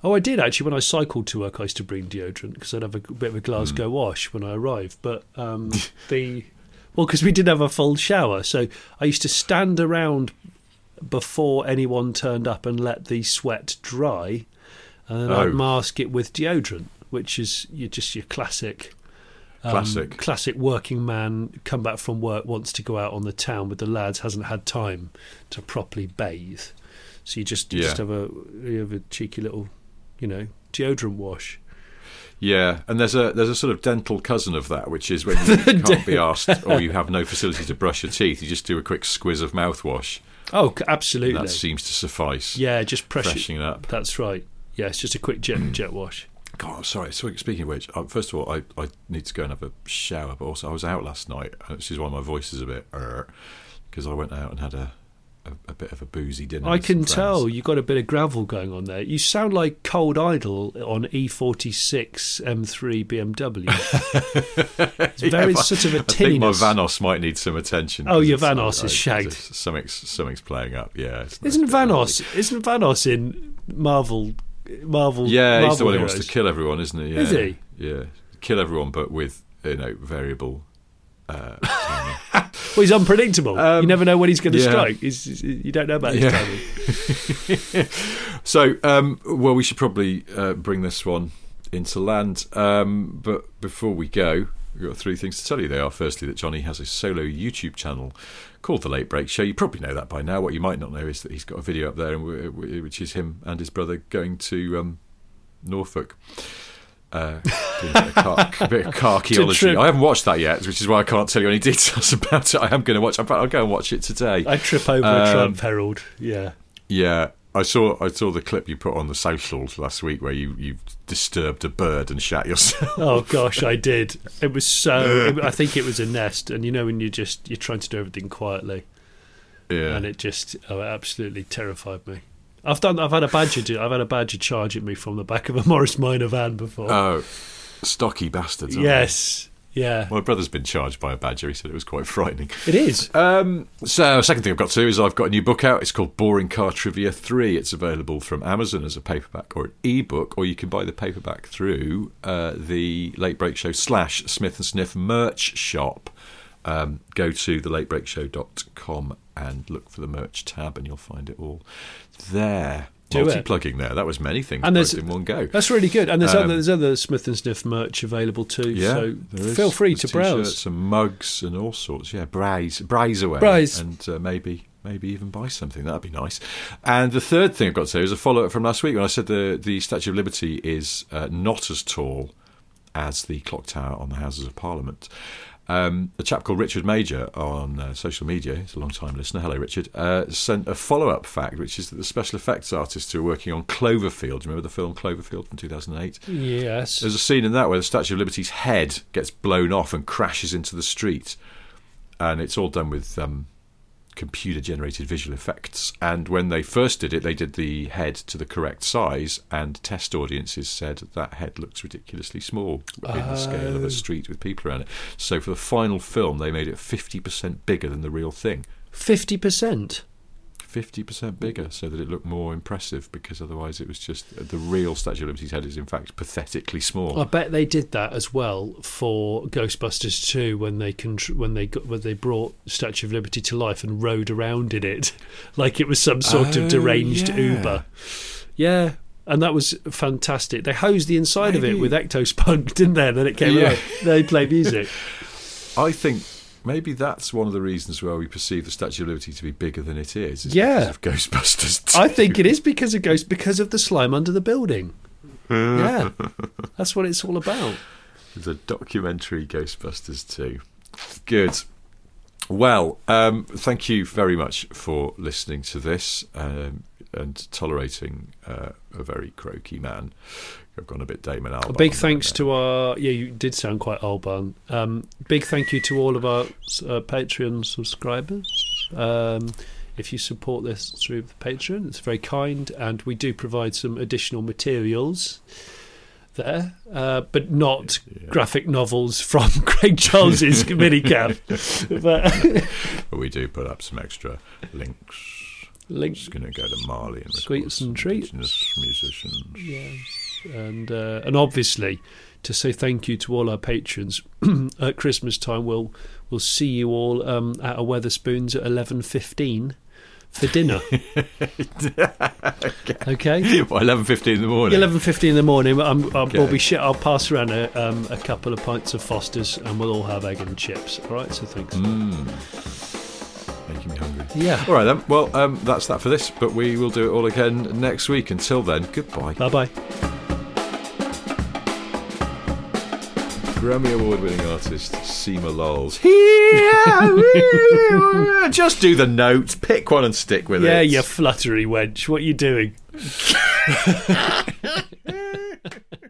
A: Oh, I did actually. When I cycled to work, I used to bring deodorant because I'd have a bit of a Glasgow wash when I arrived. But um, [laughs] the well, because we didn't have a full shower, so I used to stand around before anyone turned up and let the sweat dry, and then
B: Oh.
A: I'd mask it with deodorant, which is you just your classic. um,
B: Classic.
A: classic working man come back from work wants to go out on the town with the lads hasn't had time to properly bathe so you just you just have a you have a cheeky little you know deodorant wash
B: Yeah, and there's a there's a sort of dental cousin of that, which is when [laughs] you can't be asked or you have no facility to brush your teeth, you just do a quick squiz of mouthwash.
A: oh c-
B: And
A: absolutely
B: that seems to suffice.
A: yeah just pressure
B: freshening up.
A: that's right yeah it's just a quick jet jet wash
B: God, sorry. So, speaking of which, uh, first of all, I, I need to go and have a shower, but also I was out last night, uh, which is why my voice is a bit because I went out and had a, a, a bit of a boozy dinner.
A: I can tell you got a bit of gravel going on there. You sound like Cold Idol on E E46 M3 BMW. it's very
B: Yeah,
A: sort of a
B: I think my. Vanos might need some attention.
A: Oh, your Vanos
B: I-
A: is shagged.
B: Something's, something's playing up. Yeah,
A: Isn't Vanos? Isn't Vanos in Marvel? Marvel.
B: Yeah, he's the
A: Marvel
B: one who wants to kill everyone, isn't he? Yeah.
A: Is he?
B: Yeah, kill everyone, but with you know variable. Uh. [laughs]
A: Well, he's unpredictable. you
B: Um,
A: never know when he's going to
B: yeah.
A: strike. He's, he's- you don't know about his timing. [laughs]
B: so, um, well, we should probably uh, bring this one into land. Um, but before we go, we've got three things to tell you. They are firstly that Jonny has a solo YouTube channel called The Late Brake Show. You probably know that by now. What you might not know is that he's got a video up there, and w- w- which is him and his brother going to um, Norfolk. Uh, doing a bit of car, [laughs] a bit of car archaeology. I haven't watched that yet, which is why I can't tell you any [laughs] details about it. I am going to watch. In fact, I'll go and watch it today.
A: I trip over
B: Um,
A: a Triumph Herald. Yeah.
B: Yeah, I saw I saw the clip you put on the socials last week where you you disturbed a bird and shat yourself.
A: Oh gosh, I did. [laughs] It was so. I think it was a nest, and you know when you just you're trying to do everything quietly,
B: yeah,
A: and it just oh, it absolutely terrified me. I've done. I've had a badger. Do, I've had a badger charge at me from the back of a Morris Minor van before.
B: oh, stocky bastards. aren't
A: yes. Yeah.
B: my brother's been charged by a badger. He said it was quite frightening.
A: It is.
B: Um, so, second thing I've got to do is I've got a new book out. It's called Boring Car Trivia 3. It's available from Amazon as a paperback or an ebook, or you can buy the paperback through uh, the Late Brake Show slash Smith and Sniff merch shop. Um, go to thelatebrakeshow.com and look for the merch tab, and you'll find it all there.
A: Do it.
B: Multi-plugging there. That was many things
A: And there's-
B: in one go.
A: That's really good. And there's
B: Um,
A: other there's other Smith and Sniff merch available too.
B: Yeah,
A: so
B: is.
A: feel free to browse.
B: T-shirts mugs and all sorts. Yeah, braise, braise away,
A: Braise.
B: and uh, maybe maybe even buy something. That'd be nice. And the third thing I've got to say is a follow up from last week when I said the the Statue of Liberty is uh, not as tall as the clock tower on the Houses of Parliament. Um, a chap called Richard Major on uh, social media, he's a long time listener, hello Richard, uh, sent a follow up fact, which is that the special effects artists who are working on Cloverfield, do you remember the film Cloverfield from 2008?
A: Yes.
B: There's a scene in that where the Statue of Liberty's head gets blown off and crashes into the street, and it's all done with um, computer-generated visual effects. And when they first did it, they did the head to the correct size, and test audiences said that head looks ridiculously small in the scale of a oh. street with people around it. So for the final film, they made it 50% bigger than the real thing.
A: Fifty percent.
B: 50% bigger so that it looked more impressive because otherwise it was just the real Statue of Liberty's head is in fact pathetically small.
A: I bet they did that as well for Ghostbusters 2 when they contr- when they got when they brought Statue of Liberty to life and rode around in it [laughs] like it was some sort
B: Oh,
A: of deranged
B: yeah.
A: Uber. Yeah. And that was fantastic. They hosed the inside of it with Ectospunk, [laughs] didn't they? And then it came
B: Yeah.
A: out. They play music.
B: I think maybe that's one of the reasons why we perceive the Statue of Liberty to be bigger than it is. is
A: Yeah.
B: Ghostbusters. [laughs]
A: I think it is because of Ghost because of the slime under the building. [laughs] yeah, that's what it's all about.
B: The documentary Ghostbusters 2. Good. Well, um, thank you very much for listening to this um, and tolerating uh, a very croaky man. I've gone a bit Damon Albarn.
A: A big thanks to our yeah, you did sound quite Albarn. Um, big thank you to all of our uh, Patreon subscribers. Um, if you support this through the Patreon, it's very kind, and we do provide some additional materials there, uh, but not graphic novels from [laughs] Craig Charles's [laughs] minicab. but
B: But we do put up some extra links.
A: links
B: It's going to go to Marley and
A: Sweets and treats.
B: musicians.
A: Yes, and uh, and obviously to say thank you to all our patrons [clears throat] at Christmas time. We'll we'll see you all um, at a Wetherspoons at eleven fifteen for dinner. [laughs] okay.
B: Well, eleven fifteen in the morning.
A: Eleven fifteen in the morning. I'm, I'm, We'll be shit. I'll pass around a, um, a couple of pints of Fosters, and we'll all have egg and chips. All right. So thanks.
B: Making me hungry.
A: Yeah.
B: All right then. Well, um, that's that for this. But we will do it all again next week. Until then, goodbye.
A: Bye bye.
B: Grammy Award-winning artist Seema Lawls. [laughs] [laughs] Just do the notes. Pick one and stick with
A: Yeah,
B: it.
A: Yeah, you fluttery wench. What are you doing? [laughs]